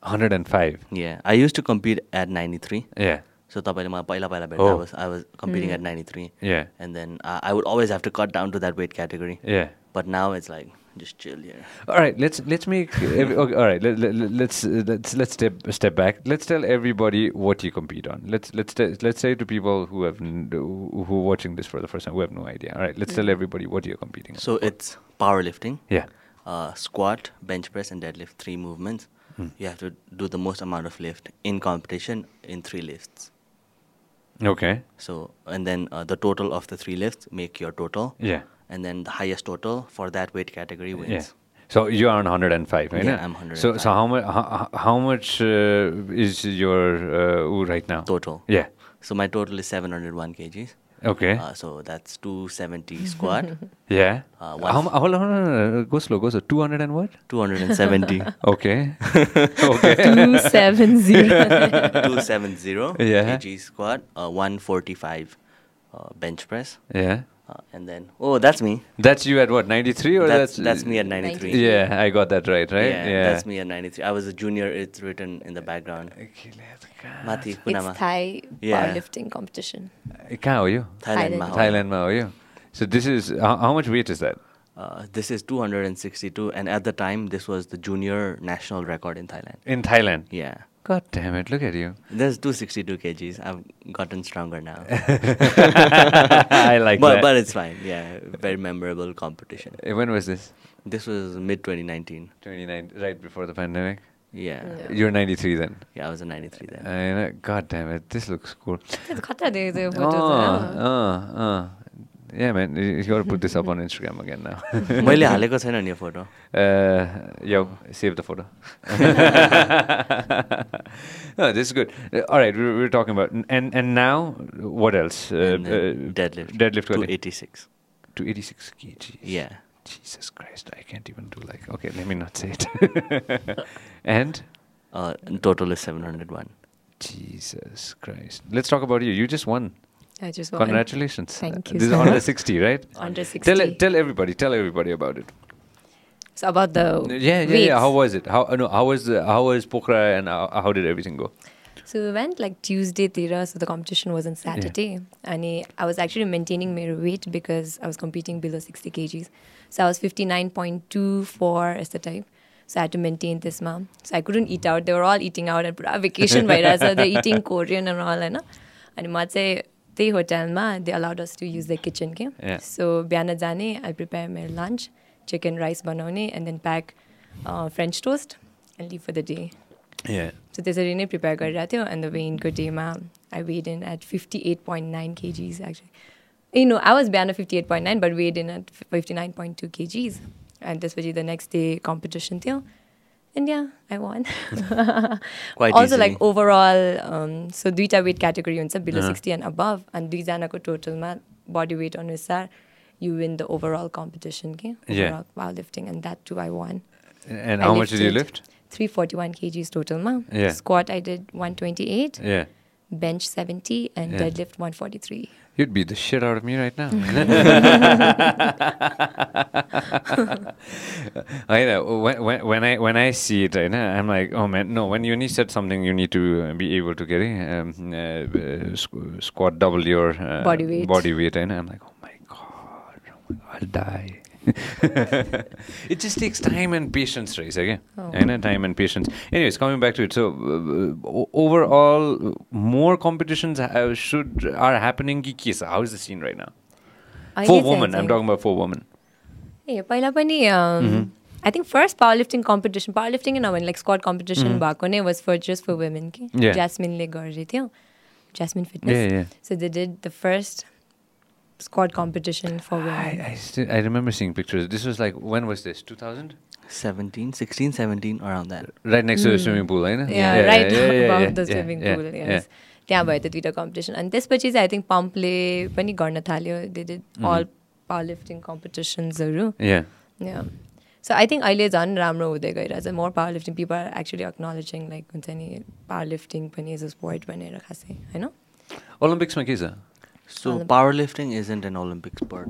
105. Yeah. I used to compete at 93. Yeah. So तपाईँले मलाई पहिला पहिला भेट्दा I Oh. was I was competing Mm. at 93. Yeah. And then uh, I would always have to cut down to that weight category. Yeah. But now it's like just chill here. All right, let's let's make every, okay, all right. Let, let, let- let's uh, let's let's step step back. Let's tell everybody what you compete on. Let's let's te- let's say to people who have n- who who are watching this for the first time who have no idea. All right, let's tell Mm. everybody what you're competing on. So it's powerlifting, yeah. uh, squat, bench press, and deadlift. Three movements. Hmm. You have to do the most amount of lift in competition in three lifts. Okay. So and then uh, the total of the three lifts make your total. Yeah. And then the highest total for that weight category wins. Yeah. So you are on 105, right? Yeah? I'm 105. So so how much how, how much uh, is your uh, right now? Total. Yeah. So my total is 701 kgs. Okay. Uh, so that's 270 squat, yeah. uh, how, one mu- hold on, hold on, hold on, go slow, go slow. 200 and what? 270. Okay. okay. 270. 270 Yeah. kg squat, uh, 145 uh, bench press, Yeah. Uh, and then oh that's me. That's you at what 93 or that's that's, that's me at 93 yeah i got that right right? Yeah, yeah, that's me at 93 i was a junior it's written in the background. Mati, it's thai yeah. powerlifting competition. Uh, how are you? Thailand thailand, thailand are you. So this is how, much weight is that? Uh, this is 262 and at the time this was the junior national record in thailand. In thailand? Yeah. God damn it! Look at you. There's 262 kgs. I've gotten stronger now. I like but, that. But it's fine. Yeah. Very memorable competition. Eh, When was this? This was mid 2019. 29, right before the pandemic. Yeah. Yeah. You're 93 then. Yeah, I was a 93 then. I know. God damn it! This looks cool. It's kata the the Oh, photos. huh? uh, uh. Yeah, man. You, you gotta put this up on Instagram again now. मैले हालेको छैन नि यो photo Uh, yo, save the photo. no, this is good. Uh, all right, we we're, talking about and and now what else? Uh, And then uh, deadlift. Deadlift to what? 86. to 86 kgs. Yeah. Jesus Christ, I can't even do like. Okay, let me not say it. and Uh, total is 701. Jesus Christ, let's talk about you. You just won. I just want Congratulations. Thank Uh, you This is under 60, right? under 60. Tell tell everybody. Tell everybody about it. so about the yeah, yeah, yeah. How was it? How uh, no? How was the how was Pokhara and how, how did everything go? So we went like Tuesday Tira, so the competition was on Saturday. And I I was actually maintaining my weight because I was competing below 60 kgs. So I was 59.24 as the type. So I had to maintain this mom. So I couldn't eat out. They were all eating out and put vacation by so they're eating Korean and all, and and I'd say the hotel ma they allowed us to use the kitchen. Okay? Yeah. So biana jane, I prepare my lunch, chicken rice banane, and then pack uh, French toast and leave for the day. Yeah. सो त्यसरी नै prepare गरिरहेको थियो अन्त वेइनको डेमा I weighed in at fifty eight point nine cages actually A no I was बिहान fifty eight point nine but weighed in at fifty nine point two cages end त्यसपछि the next day competition थियो end या आई वान Quite also easily. Like overall सो दुईवटा wait category हुन्छ below Uh-huh. Sixty end अबभ अनि दुईजनाको टोटलमा बडी wait अनुसार यु win the overall competition के Yeah. Overall power lifting and that to I one And I how much did you lifted lift? 341 kgs total ma. Yeah. Squat I did 128. Yeah. bench 70, and Yeah. deadlift 143. You'd beat the shit out of me right now. I know when, when when I when I see it, right, I'm like, oh man, no. When Uni said something, you need to uh, be able to get it, um, uh, uh, squ- squat double your uh, Body weight. Body weight, and I'm like, oh my god, oh my god I'll die it just takes time and patience, right? Okay, Oh. I know time and patience. Anyways, coming back to it, so uh, o- overall, more competitions have, should are happening. कि के छ? How is the scene right now? अहिले For चाहिँ women, I'm चाहिँ- talking about for women. ए पहिला पनि I think first power lifting competition power lifting नभने like squad competition भएको नै was for just for women कि Yeah. ज्यास्मिनले गरेको थियो Jasmine Yeah, fitness yeah. So they did the first Squat competition for I, women I, still, I remember seeing pictures. This was like when was this? 2000? 17, 16, 17, around that. Right next to the swimming pool, right? Yeah, right above the yeah, swimming yeah, pool. yeah. Yes. त्यहाँ भयो त दुइटा competition अनि त्यसपछि चाहिँ I think पम्पले पनि गर्न थाल्यो they did all power lifting कम्पिटिसन्सहरू Yeah. So I think अहिले झन् राम्रो हुँदै गइरहेछ more power lifting people are actually acknowledging like हुन्छ नि पावर लिफ्टिङ पनि इज अ स्पोर्ट भनेर खासै होइन Olympics मा के छ? So Olympic. powerlifting isn't an Olympic sport.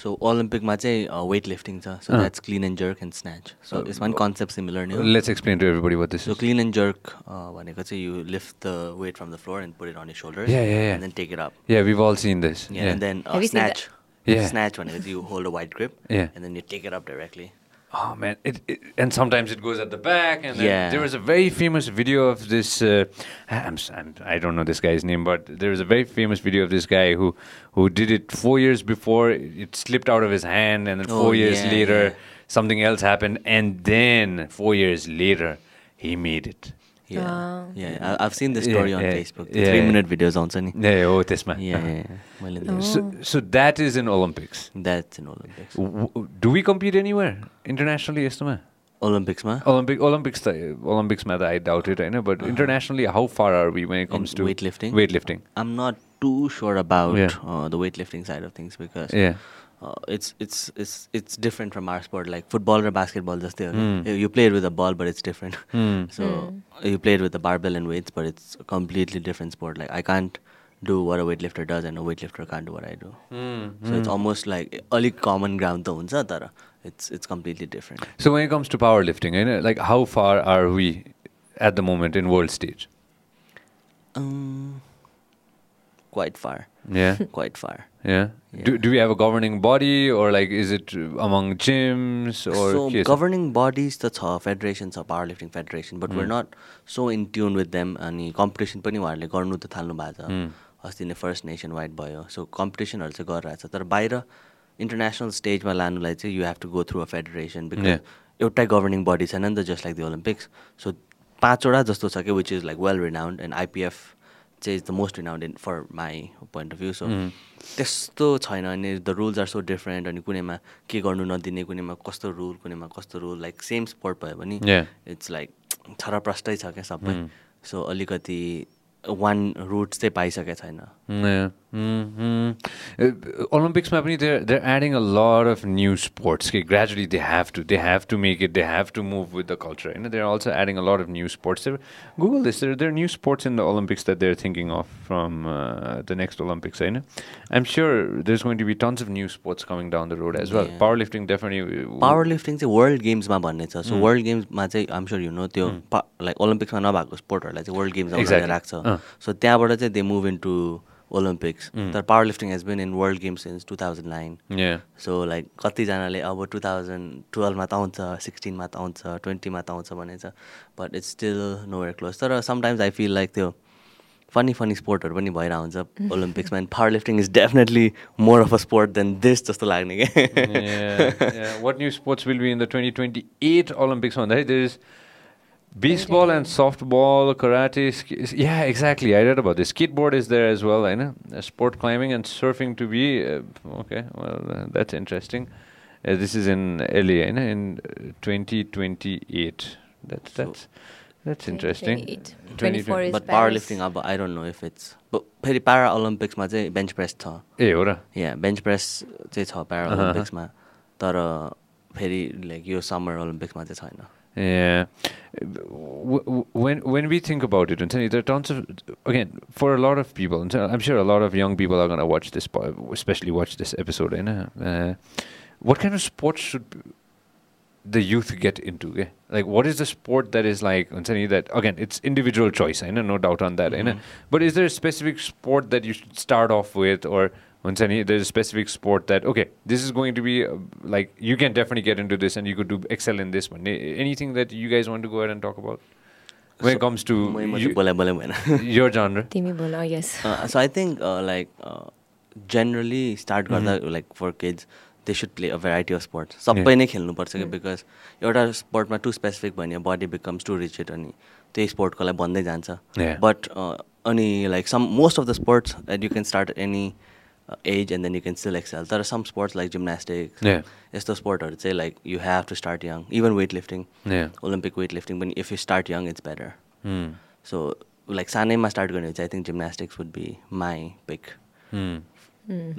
So Olympic मा चाहिँ uh, weightlifting छ. So Uh. that's clean and jerk and snatch. So Uh, यसमा पनि concept similar नै हो. Let's explain to everybody what this So is. clean and jerk uh, भनेको चाहिँ you lift the weight from the floor and put it on your shoulders. Yeah, yeah, yeah. And then take it up. Yeah, we've all seen this. Yeah, and then uh, Have you seen snatch. Yeah. Snatch भनेको चाहिँ you hold a wide grip. Yeah. And then you take it up directly. Oh man, it, it and sometimes it goes at the back, and then Yeah. there was a very famous video of this. Uh, I'm, I'm I don't know this guy's name, but there was a very famous video of this guy who who did it four years before. It slipped out of his hand, and then Oh, four years yeah, later, yeah. something else happened, and then four years later, he made it Yeah. Ah. Yeah, I, I've seen this Yeah, story on yeah, Facebook. yeah, Three yeah. minute videos आउँछ नि. Yeah, oh, this man. Yeah, yeah, yeah. मैले देखेको So, so that is in Olympics. छु. That's in Olympics. W- w- do we compete anywhere internationally, Estoma? Olympics मा Olympic Olympics त- Olympics मा I doubt it, होइन but internationally how far are we when it comes to Uh-huh. weightlifting? Weightlifting. I'm not too sure about Yeah. uh, the weightlifting side of things because Yeah. Uh, it's it's it's it's different from our sport. Like football or basketball, just there mm. you play it with a ball, but it's different. Mm. so mm. you play it with a barbell and weights, but it's a completely different sport. Like I can't do what a weightlifter does, and a weightlifter can't do what I do. Hmm. So it's hmm. almost like only common ground to hunsa. It's it's completely different. So when it comes to powerlifting, you know, like how far are we at the moment in world stage? Um, quite far. Yeah. quite far. Yeah. Do Yeah. do we have a governing body or like is it among gyms or so छ? governing bodies त छ federation छ power lifting federation but we're not so in tune with them अनि competition पनि उहाँहरूले गर्नु त थाल्नु भएको Hmm. छ अस्ति नै फर्स्ट नेसन वाइड भयो सो कम्पिटिसनहरू चाहिँ गरिरहेछ तर बाहिर इन्टरनेसनल स्टेजमा लानुलाई चाहिँ you have to go through a federation because. एउटै गभर्निङ बडी छैन नि त just like the Olympics so पाँचवटा जस्तो छ कि which is like well renowned and IPF चाहिँ is the most renowned in for my point of view so. त्यस्तो छैन अनि the rules are so different अनि कुनैमा के गर्नु नदिने कुनैमा कस्तो रुल कुनैमा कस्तो रुल लाइक सेम स्पोर्ट भयो भने. इट्स लाइक छरप्रष्टै छ क्या सबै. सो अलिकति वान रुट चाहिँ पाइसकेको छैन ओलम्पिक्समा पनि there there adding a lot of new sports कि gradually they have to they have to make it they have to move with the culture होइन they're also adding a lot of new sports google this they're new sports in the Olympics that they're thinking of from the next Olympics होइन I sure there is going to be tons of new sports coming down the road as well power lifting definitely power lifting चाहिँ world गेम्समा भन्ने छ. So world गेम्समा चाहिँ I'm sure you त्यो like ओलम्पिक्समा नभएको स्पोर्टहरूलाई चाहिँ world गेम्समा राख्छ. So त्यहाँबाट चाहिँ they move in to Olympics. तर power lifting has been in world games since two thousand nine Yeah. So like कतिजनाले अब टु थाउजन्ड टुवेल्भमा त आउँछ सिक्सटिनमा त आउँछ ट्वेन्टीमा त आउँछ भनेछ but it's still nowhere close तर समटाइम्स आई फिल लाइक त्यो फनी फनी स्पोर्टहरू पनि भइरहेको हुन्छ ओलम्पिक्समा and power lifting is definitely more of a sport than this जस्तो लाग्ने क्या yeah, yeah. What new sports will be in the 2028 Olympics? One, right? Baseball and softball karate yeah exactly I भयो त्यो skateboard is there as well होइन sport climbing and surfing to be okay that's interesting this is in early होइन in twenty twenty eight that's that's interesting power lifting अब I don't know if it's फेरि para ओलम्पिक्समा चाहिँ bench press छ। ए हो र? यहाँ bench press चाहिँ छ प्यारा ओलम्पिक्समा तर फेरि लाइक यो समर ओलम्पिक्समा चाहिँ छैन। Yeah. W- when when we think about it, and there are tons of again for a lot of people, and I'm sure a lot of young people are gonna watch this, especially watch this episode. You know, uh, what kind of sports should the youth get into? Yeah? Like, what is the sport that is like? saying that again, it's individual choice. I know, no doubt on that. you know. Mhm. But is there a specific sport that you should start off with, or हुन्छ नि the is specific sport that okay this is going to be like you can definite get in to this and you could do excel in this भन्ने anything that you guys want to go and talk about when comes to to you, भएन यो genre तिमी uh, yes so I think like generally start गर्दा like for kids they should play a variety of sports सबै नै खेल्नुपर्छ कि because एउटा स्पोर्टमा to specific भयो भने बडी बिकम्स टु रिचेड अनि त्यही स्पोर्टकोलाई भन्दै जान्छ. बट अनि like some most of the sports at you can start any as and then you can still excel तर some sports like gymnastics Yeah. यस्तो स्पोर्टहरू चाहिँ like you have to start young even weight lifting Yeah. Olympic weight lifting पनि if you start young it's better Hmm. So like सानैमा start गर्ने चाहिँ I think gymnastics would be my pick Hmm.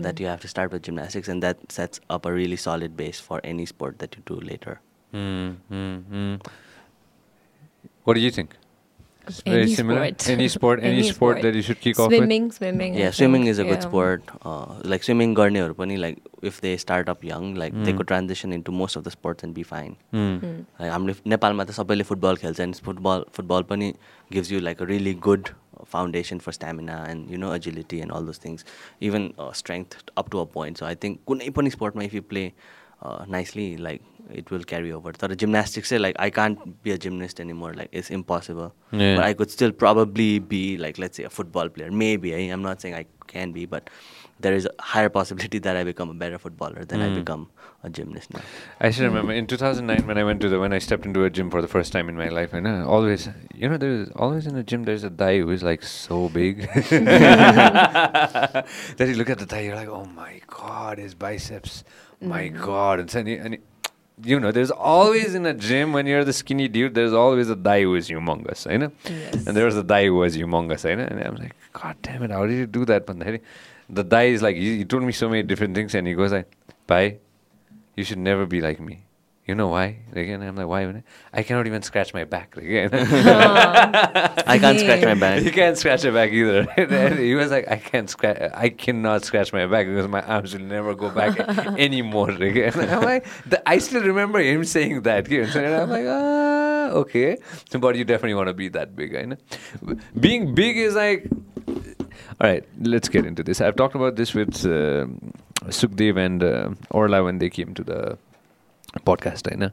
that you have to start with gymnastics and that sets up a really solid base for any sport that you do later Hmm. Hmm. Hmm. What do you think? It's very Any similar. sport. Any sport, any, Any sport, sport. that you should kick off with. Swimming, swimming. I yeah swimming think, is a good yeah. sport uh, like swimming गर्नेहरू पनि like if they start up young like they Mm. could transition into most of the sports and be fine Hmm. Mm. like हामीले नेपालमा त सबैले football खेल्छ and football football पनि gives you like a really good foundation for stamina and you know agility and all those things even uh, strength up to a point so i think कुनै पनि स्पोर्टमा if you play uh, nicely like it will carry over. So the gymnastics say like I can't be a gymnast anymore. Like it's impossible. Yeah. But I could still probably be like let's say a football player. Maybe I, am not saying I can be, but there is a higher possibility that I become a better footballer than mm. I hmm. become a gymnast now. I should remember in 2009 when I went to the when I stepped into a gym for the first time in my life. And uh, always, you know, there's always in a gym there's a guy who is like so big that you look at the guy, you're like, oh my god, his biceps my mm. god and, he, and you know, there's always in a gym when you're the skinny dude, there's always a guy who is humongous, you know, Yes. and there was a guy who was humongous, you know, and I'm like, god damn it, how did you do that? The guy is like, he, he told me so many different things, and he goes like, bye you should never be like me. You know why? Again, I'm like, why? I cannot even scratch my back. Again, I can't scratch my back you can't scratch your back either. He was like, I can't scratch. I cannot scratch my back because my arms will never go back anymore. Again, I'm like, the, I still remember him saying that. And I'm like, ah, okay. But you definitely want to be that big, I know. Being big is like all right, let's get into this. I've talked about this with uh, Sukhdev and uh, Orla when they came to the podcast. I know.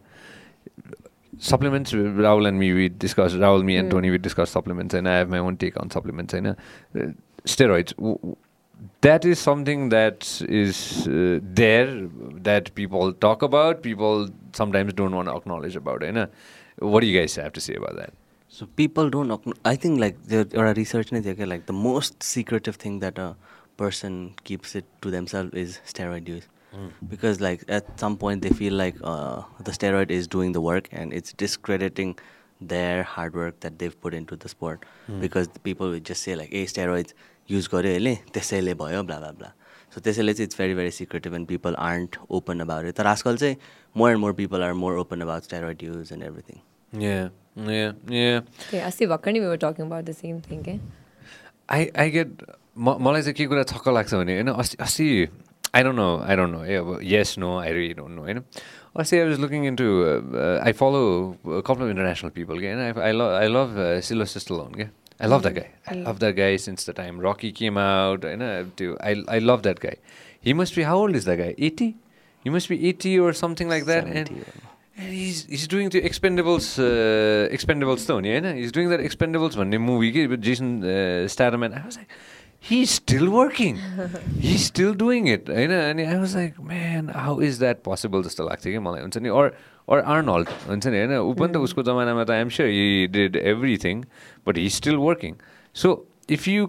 Supplements, Rahul and me, we discussed, Rahul, me, and Mm. Tony, we discussed supplements, and I have my own take on supplements. I know. Uh, steroids, w- w- that is something that is uh, there that people talk about, people sometimes don't want to acknowledge about. I know. What do you guys have to say about that? So people don't. acknow- I think like there or research नै थियो क्या like the most secretive thing that a person keeps it to themselves is steroid use. Because like at some point they feel like uh, the steroid is doing the work and it's discrediting their hard work that they've put into the sport. Because the people would just say like, "Hey, steroids use गर्यो यसले त्यसैले भयो blah blah blah." So त्यसैले चाहिँ it's very very secretive and people aren't open about it. तर आजकल चाहिँ more and more people are more open about steroid use and everything. Yeah, yeah, yeah. Okay, अस्ति भर्खर नि we were talking about the same thing, eh? I I get म मलाई चाहिँ के कुरा छक्क लाग्छ भने होइन अस्ति अस्ति I don't know. I don't know. Yes, no, I really don't know. You know, lastly, I was looking into. Uh, uh, I follow a couple of international people. Okay, and I, I, lo- I love uh, Sylvester Stallone. Okay? I love that guy. I love that guy since the time Rocky came out. You know, I I love that guy. He must be how old is that guy? Eighty. He must be eighty or something like that. And, he's he's doing the Expendables uh, Expendables Stone. Yeah, you know? he's doing that Expendables भन्ने movie के Jason uh, Statham and I was like. he's still working, he's still doing it, you know? and I was like, man, how is that possible? जस्तो लाग्थ्यो कि मलाई हुन्छ नि or or Arnold हुन्छ नि होइन ऊ पनि त उसको जमानामा त I'm sure he did everything, but he's still working. So if you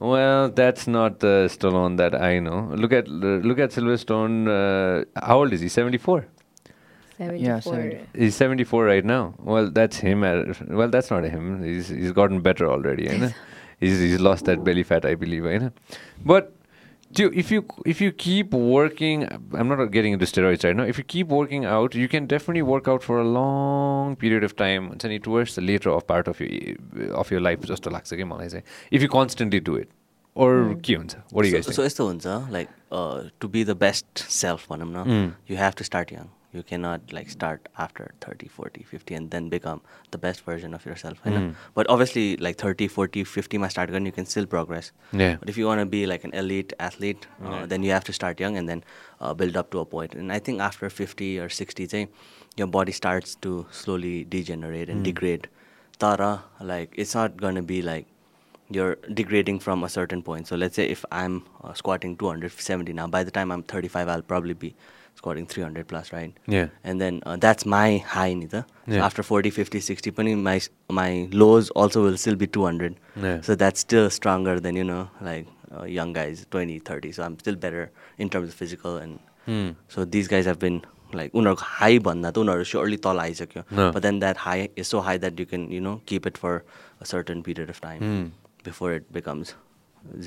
well, that's not the Stallone that I know. Look at look at Sylvester Stone. Uh, how old is he? Seventy four. 74. 70. He's 74 right now. Well, that's him. At, well, that's not him. He's he's gotten better already. You know? Is is lose that belly fat I believe होइन but त्यो if you if you keep working I'm not getting into steroids होइन if you keep working out you can definitely work out for a long period of time हुन्छ नि towards the latter of part of you of your life जस्तो लाग्छ कि मलाई चाहिँ if you constantly do it or के हुन्छ सो यस्तो हुन्छ like to be the best self भनौँ न you have to start young you cannot like start after 30 40 50 and then become the best version of yourself mm. but obviously like 30 40 50 my start you can still progress yeah but if you want to be like an elite athlete uh, yeah. then you have to start young and then uh, build up to a point and i think after 50 or 60 say your body starts to slowly degenerate and mm. degrade tara like it's not going to be like you're degrading from a certain point so let's say if i'm uh, squatting 270 now by the time i'm 35 i'll probably be squatting 300 plus, right? Yeah. And then uh, that's my high, Nita. So Yeah. after 40, 50, 60, पनि my, my lows also will still be 200. Yeah. So that's still stronger than, you know, like uh, young guys, 20, 30. So I'm still better in terms of physical. And Hmm. so these guys have been like, उनीहरूको high भन्दा त उनीहरू surely तल आइसक्यो then that high is so high that you can, you know, keep it for a certain period of time Hmm. before it becomes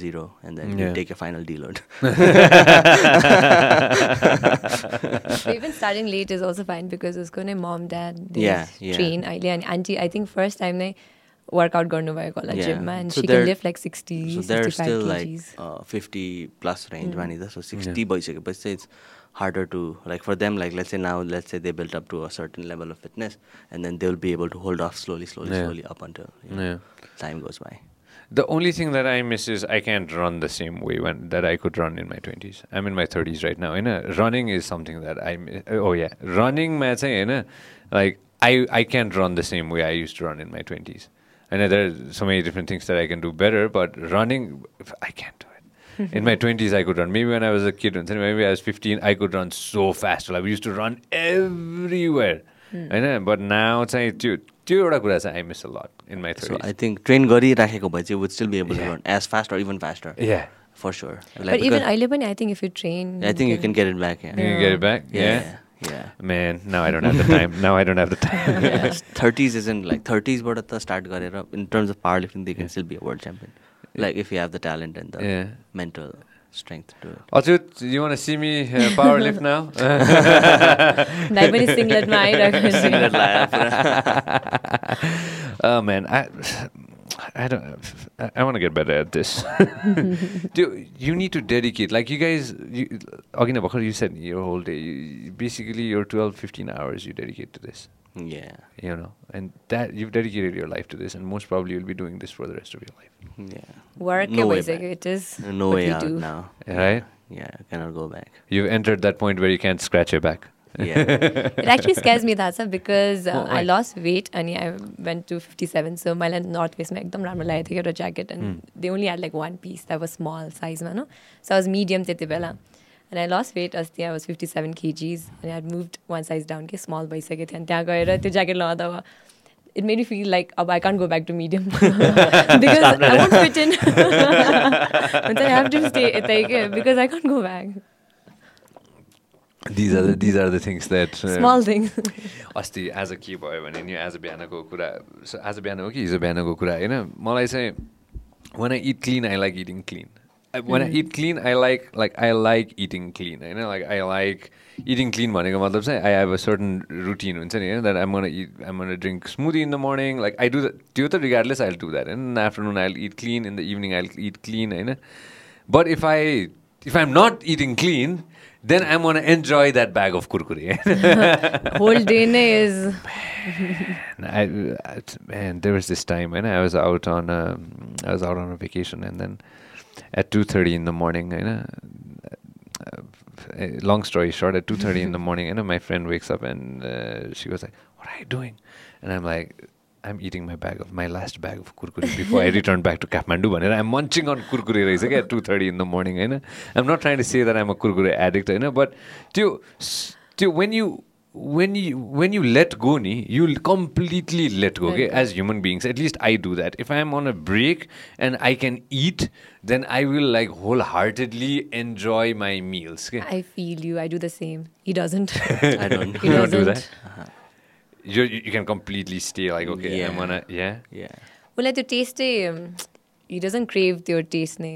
zero and then Yeah. you take your final deload. So even starting late is also fine because उसको नै mom dad they Yeah, yeah. train अहिले अनि auntie I think first time नै workout गर्नुभएको होला Yeah. gymमा and So she they're- can lift like 60 so they're 65 still kgs. like uh, 50 plus range Mm. मा नि त so 60 भइसकेपछि चाहिँ it's harder to like for them like let's say now let's say they built up to a certain level of fitness and then they'll be able to hold off slowly slowly Yeah. slowly up until you know, Yeah. time goes by the only thing that I miss is I can't run the same way when that I could run in my 20s. I'm in my 30s right now. You know, running is something that I miss. Oh, oh yeah, running ma you know, like I I can't run the same way I used to run in my 20s. I know there are so many different things that I can do better, but running I can't do it. in my 20s I could run. Maybe when I was a kid, maybe I was 15, I could run so fast. Like, used to run everywhere. Mm. I know, but now it's like dude त्यो एउटा कुरा चाहिँ I miss a lot in my throw I think train गरिराखेको भए चाहिँ would still be able to run as fast even faster yeah for sure like even अहिले पनि I think if you train I think you can get it back you get back yeah Yeah. Man, now I don't have the time. now I don't have the time. yeah. 30s isn't like 30s, but at the start career, in terms of powerlifting, they can yeah. still be a world champion. Like if you have the talent and the yeah. mental. strength to it Achut, you want to see me uh, power lift now? दाइ पनि सिङ्गलेटमा आइरहेको छ। Singlet लाएर पुरा। oh man, I, I don't. I, I want to get better at this. Dude, you need to dedicate. Like you guys, you, Agina Bakhar, you said your whole day. You, basically, your 12, 15 hours you dedicate to this. Yeah. You know, and that you've dedicated your life to this, and most probably you'll be doing this for the rest of your life. Yeah. Work no way back. it is. No way out do. now. Right? Yeah, cannot go back. You've entered that point where you can't scratch your back. Yeah. it actually scares me, Thasa, because uh, oh, I lost weight and I went to 57. So, my north waist, I had a jacket and mm. they only had like one piece that was small size. So, I was medium. Mm. अनि आई lost weight अस्ति I was fifty seven KGs अनि I moved one size down के small भइसकेको थियो अनि त्यहाँ गएर त्यो ज्याकेट लगाउँदा इट मेड फिल लाइक अब I can't go back to medium because I won't fit in हुन्छ आई हेभ टु स्टे यतै के because I can't go back these are these are the things that small things अस्ति आज के भयो भने नि आज बिहानको कुरा आज बिहान हो कि हिजो बिहानको कुरा होइन मलाई चाहिँ one I eat clean I like eating clean when. I mm. eat clean, I like like I like eating clean. You know, like I like eating clean. I have a certain routine. You know, that I'm gonna eat. I'm gonna drink smoothie in the morning. Like I do that. regardless, I'll do that. In the afternoon, I'll eat clean. In the evening, I'll eat clean. You know? but if I if I'm not eating clean, then I'm gonna enjoy that bag of kurkure. Whole day is. man, man, there was this time when I was out on a, I was out on a vacation and then at 2.30 in the morning you know uh, long story short at 2.30 in the morning you know my friend wakes up and uh, she goes like what are you doing and i'm like I'm eating my bag of my last bag of kurkure before I return back to Kathmandu. And I'm munching on kurkure rice at 2:30 in the morning. You know, I'm not trying to say that I'm a kurkure addict, You know, but त्यो do when you when you when you let go ni you'll completely let go okay Right. as human beings at least i do that if i'm on a break and i can eat then i will like wholeheartedly enjoy my meals okay? I feel you. I do the same. He doesn't. I don't He you don't do doesn't. that you, you you can completely stay like okay i'm Yeah. gonna yeah yeah उसलाई त्यो टेस्टै he doesn't crave त्यो test नै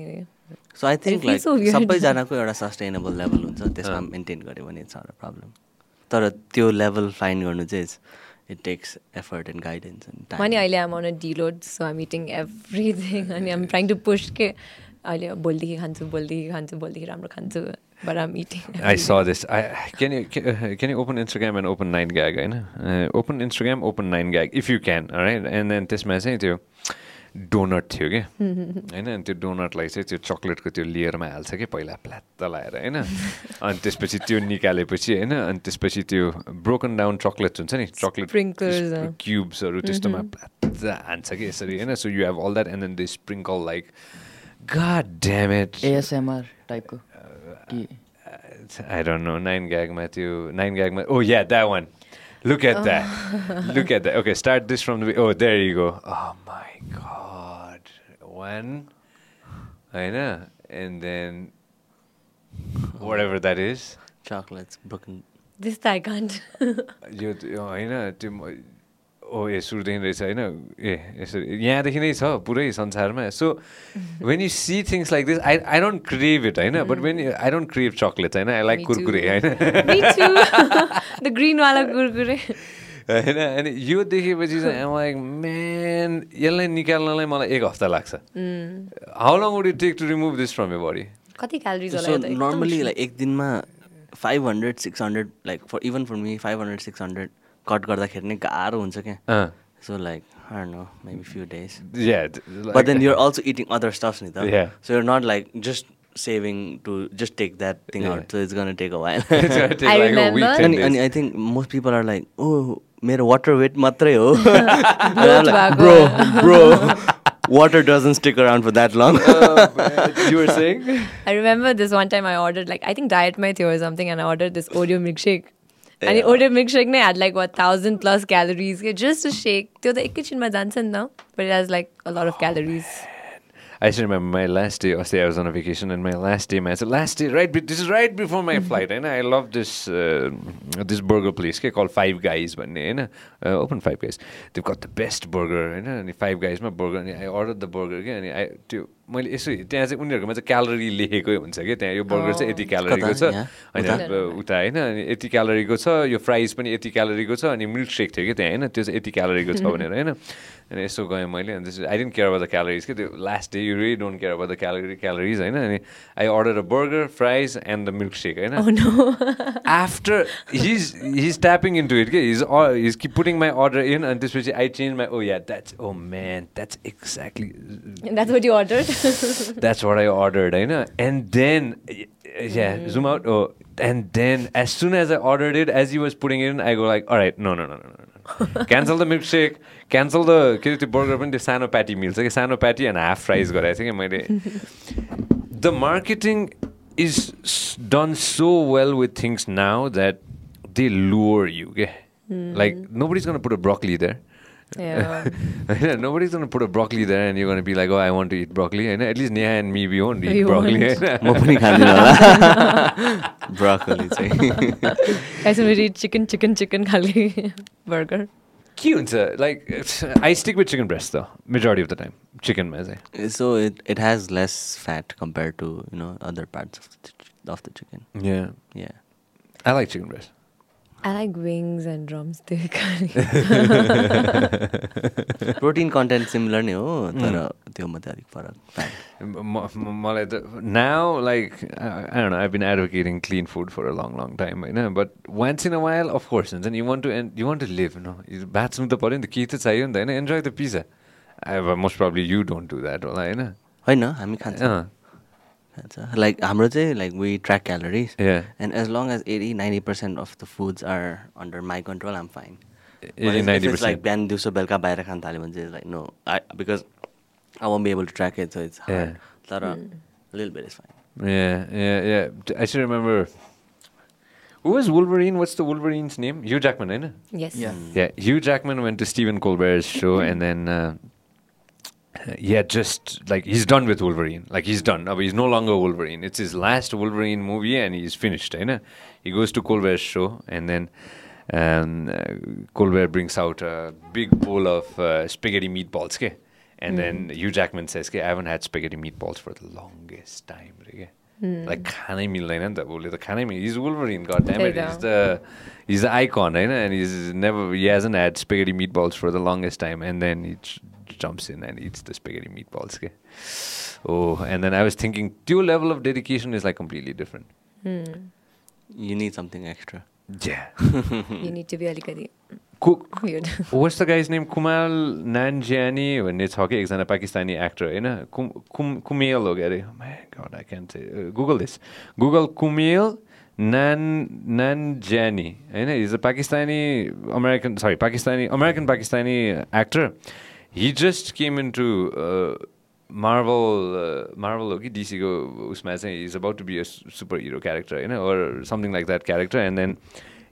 सो I think feels like so weird. सबैजनाको एउटा sustainable level हुन्छ त्यसमा maintain गऱ्यो भने इट्स अ प्रब्लम तर त्यो लेभल फाइन गर्नु चाहिँ it takes effort and guidance and अनि अहिले आम अन अ डिलोड सो आम इटिङ एभ्रिथिङ अनि आम ट्राइङ टु पुस के अहिले भोलिदेखि खान्छु भोलिदेखि खान्छु भोलिदेखि राम्रो खान्छु but um eating I saw this. I can you can, uh, can you open Instagram and open nine gag? होइन uh, open Instagram, open nine gag if you can. All right, and then त्यसमा चाहिँ त्यो donut थियो कि? होइन अनि त्यो डोनटलाई चाहिँ त्यो चक्लेटको त्यो लेयरमा हाल्छ कि पहिला प्लात्त लाएर होइन? अनि त्यसपछि त्यो निकालेपछि होइन? अनि त्यसपछि त्यो ब्रोकन डाउन चक्लेट हुन्छ नि चक्लेट क्युब्सहरू त्यस्तोमा प्लात्त हान्छ कि यसरी होइन? So you have all that and then the sprinkle like god damage ASMR टाइपको आई डोन्ट नो नाइन ग्यागमा त्यो नाइन ग्यागमा ओ yeah that one look at that look at that okay start this from oh there you go my god One. I know. And then whatever that is. Chocolates broken I can't यो होइन त्यो ओ ए सुरुदेखि रहेछ होइन ए यसरी यहाँदेखि नै छ पुरै संसारमा so when you see things like this I I don't crave it होइन but when I don't crave chocolate होइन आई लाइक Me कुरकुरे. होइन होइन? अनि यो देखेपछि चाहिँ आम लाइक म्यान यसलाई निकाल्नलाई मलाई एक हप्ता लाग्छ। How long would you take to remove this from your body कति क्यालोरिज सो नर्मली लाइक एक दिनमा five hundred six hundred like for even for me five hundred six hundred cut गर्दाखेरि नै गाह्रो हुन्छ क्या। So like I know maybe few days But then you're also eating other stuffs, Nita. Yeah. So you're not like just saving to just take that thing Yeah. out. So it's gonna take a while. I remember- and, and I think most people are like, oh, मेरो water weight मात्रै हो. And I'm like, भएको. bro, bro, water doesn't stick around for that long. you were saying I remember this one time I ordered like I think Diet Matthew or something, and I ordered this Oreo milkshake. And the Yeah. Oreo milkshake ne had like what thousand plus calories. Yeah, just a shake. त्यो त एकैछिनमा जान्छ नि त but it has like a lot of calories. I just remember my last day, अस्ति I was on vacation and my last डेमा चाहिँ last day right this is right before my flight होइन आई लभ this this burger place के कल five Guys भन्ने होइन open Five Guys त्यो best द बेस्ट बर्गर होइन अनि फाइभ गाइजमा बर्गर अनि आई अर्डर द बर्गर के अनि आई त्यो मैले यसो त्यहाँ चाहिँ उनीहरूकोमा चाहिँ क्यालोरी लेखेको हुन्छ कि त्यहाँ यो बर्गर चाहिँ यति क्यालोरीको छ अनि उता होइन अनि यति क्यालोरीको छ यो फ्राइज पनि यति क्यालोरीको छ अनि मिल्क सेक थियो कि त्यहाँ होइन त्यो चाहिँ यति क्यालोरीको छ भनेर होइन अनि यसो गएँ मैले अनि त्यसपछि I didn't care about the calories कि त्यो last day you really don't care about the calorie calories होइन अनि I order a burger fries and the milk shake होइन Oh no. After his his tapping in to it के his his कि putting my order in अनि त्यसपछि आई change my ओ या that's oh man that's exactly That's what you ordered. That's what I ordered, I know. And then, y- yeah, zoom out. Oh, and then as soon as I ordered it, as he was putting it in, I go like, all right, no, no, no, no, no, Cancel the milk shake cancel the के अरे त्यो burger पनि त्यो सानो patty मिल्छ कि? सानो patty and half fries गराएको थिएँ कि मैले। The marketing is done so well with things now that they lure you के like nobody is gonna put a broccoli yeah. होइन nobody's gonna put a broccoli there and you're gonna be like, oh, I want to eat broccoli. होइन at least Neha and me we won't eat We broccoli. won't. होइन? म पनि खाँदिनँ होला broccoli चाहिँ Guys, we eat chicken, chicken, chicken खाली burger. के हुन्छ like I stick with chicken breast the majority of the time चिकनमा चाहिँ so it, it has less fat compared to you know other parts of the, ch- of the chicken Yeah. I like wings and drumstick. Protein content similar नै हो तर त्यो मात्रै अलिक फरक मलाई त now like I been advocating clean food for a long long time होइन but once in a while of course हुन्छ नि you want to and you want to live न बाँच्नु त पऱ्यो नि त केही त चाहियो नि त होइन? Enjoy the pizza I most probably you don't do that होला होइन? होइन हामी खान्छ। अँ, खान्छ लाइक हाम्रो चाहिँ like we track calories Yeah. And as long as eighty ninety percent of the foods are under my control आम फाइन 80 90% लाइक बिहान दिउँसो बेलुका बाहिर खान थाल्यो भने चाहिँ like no I because I want B able to track it so it's Yeah. तर लिल bet is fine Yeah, yeah, yeah. D- I still remember. Who was Wolverine? What's the Wolverine's name? Hugh Jackman, isn't it? yes. Yeah. Yeah, Hugh Jackman went to Stephen Colbert's show, and then uh, yeah, just like he's done with Wolverine. Like he's done. Uh, He's no longer Wolverine. It's his last Wolverine movie, and he's finished. You know? He goes to Colbert's show, and then um, uh, Colbert brings out a big bowl of uh, spaghetti meatballs. Okay? And then Hugh Jackman says, "Okay, I haven't had spaghetti meatballs for the longest time." Okay? Like खानै मिल्दैन नि त उसले त खानै मिल He's Wolverine, god damn it. त्यही त। He's the he's the icon, होइन? And he's never he hasn't had spaghetti meatballs for the longest time. And then he j- jumps in and eats the spaghetti meatballs. Okay? Oh, and then I was thinking, two level of dedication is like completely different. Hmm. You need something extra. Yeah. you need to be alikadi. Cook. Weird. What's the guy's name? Kumail Nanjiani. When it's hockey, he's a Pakistani actor. You know, Kum Kum Kumail. Okay? Oh my God, I can't uh, Google this. Google Kumail. Nan Nanjani, he's a Pakistani American, sorry, Pakistani American Pakistani actor. He just came in to Marvel Marvel हो कि डिसीको उसमा चाहिँ is about to be a super hero character होइन or something like that character and then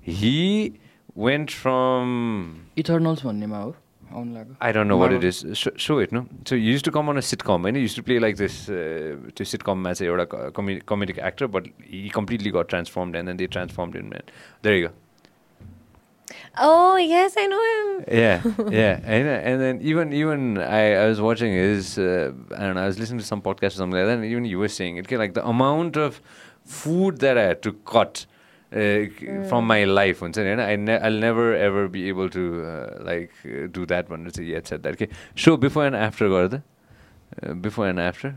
he? Went from Eternals भन्नेमा हो I don't know what it is so हेर्नु so used to come on a sitcom होइन used to play like this त्यो सिट कममा चाहिँ एउटा कमे कमेडीको actor but he completely got transform and then they transform in men धेरै गयो Oh yes, I know him. Yeah, yeah, and, and then even even I, I was watching his uh, I don't know I was listening to some podcast or something like that, and even you were saying it, okay, like the amount of food that I had to cut uh, from my life, हुन्छ नि होइन I ne- I'll never ever be able to uh, like uh, do that one. It's a yet said that. Okay, show before and after गर्दा uh, before and after.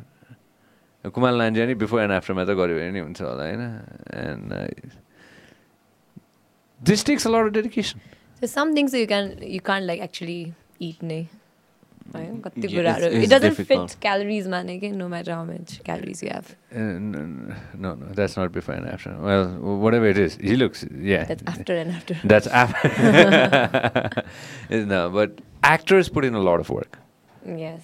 Kumal नान्जियानी before end आफ्टरमा त गऱ्यो भने नि हुन्छ होला होइन end this takes a lot of dedication. There's some things that you can you can't like actually eat. Ne? It's, it's it doesn't difficult. fit calories, man. Again, no matter how much calories you have. Uh, no, no, no, that's not before and after. Well, whatever it is, he looks. Yeah, that's after and after. That's after. no, but actors put in a lot of work. Yes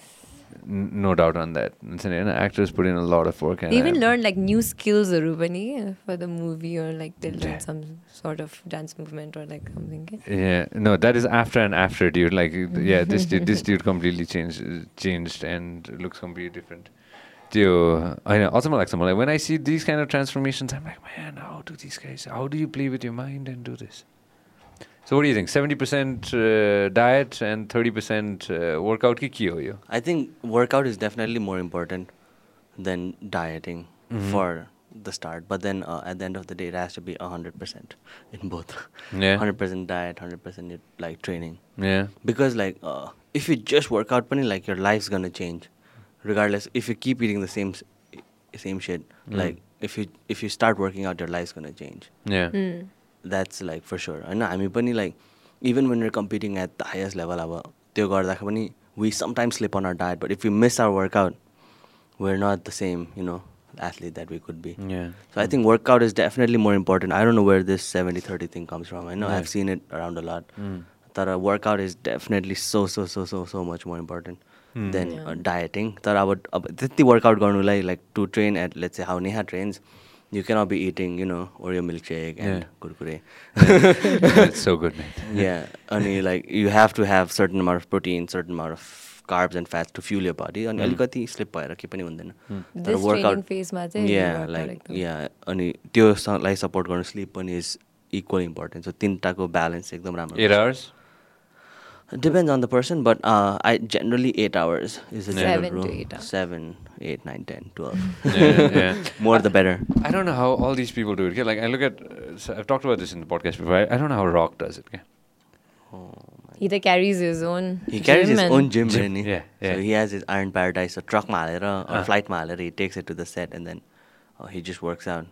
no doubt on that. Actors put in a lot of work. And they even learn like new skills, Arubani, for the movie, or like they learn yeah. some sort of dance movement or like something. Yeah, no, that is after and after, dude. Like, yeah, this dude, this dude completely changed, changed, and looks completely different. Dude, I know. Also, like someone like when I see these kind of transformations, I'm like, man, how do these guys? How do you play with your mind and do this? So what do you think? Seventy percent uh, diet and thirty percent uh, workout ki ke ho? I think workout is definitely more important than dieting Mhm. for the start. But then uh, at the end of the day, it has to be 100% in both. Yeah. 100% diet, 100% like training. Yeah. Because like uh, if you just work out, pani, like your life's gonna change, regardless. If you keep eating the same same shit, Mm. like if you if you start working out, your life's gonna change. Yeah. Mm. That's like for sure. होइन हामी पनि like even when we're competing at the highest level अब त्यो गर्दाखेरि पनि we sometimes slip on our diet but if we miss our workout we're not the same you know athlete that we could be Yeah. so I think workout is definitely more important I don't know where this 70-30 thing comes from I know Yeah. I've seen it around a lot Mm. तर workout is definitely so so so so so much more important Hmm. than Yeah. uh, dieting तर अब अब त्यति workout गर्नुलाई like to train at let's say how Neha trains You cannot be eating you know Oreo milkshake and Yeah. kurkure That's so good, man. yeah अनि like you have to have certain amount of protein certain amount of carbs and fats to fuel your body अनि Mm. अलिकति slip भएर केही पनि हुँदैन तर This workout training phase मा चाहिँ yeah workout like एकदम। yeah अनि त्यो लाई सपोर्ट गर्नु स्लिप पनि इज इक्वल इम्पोर्टेन्ट सो तिनवटाको ब्यालेन्स एकदम राम्रो Depends on the person, but uh, I generally eight hours is a yeah. seven to eight hours. Seven, eight, nine, ten, twelve. yeah, yeah. More I, the better. I don't know how all these people do it. Like I look at, uh, so I've talked about this in the podcast before. I, I don't know how Rock does it. Okay? Oh he either carries his own. He carries his own gym, gym. Yeah, yeah. So he has his Iron Paradise, a truck mall or uh. flight mall. He takes it to the set and then oh, he just works out.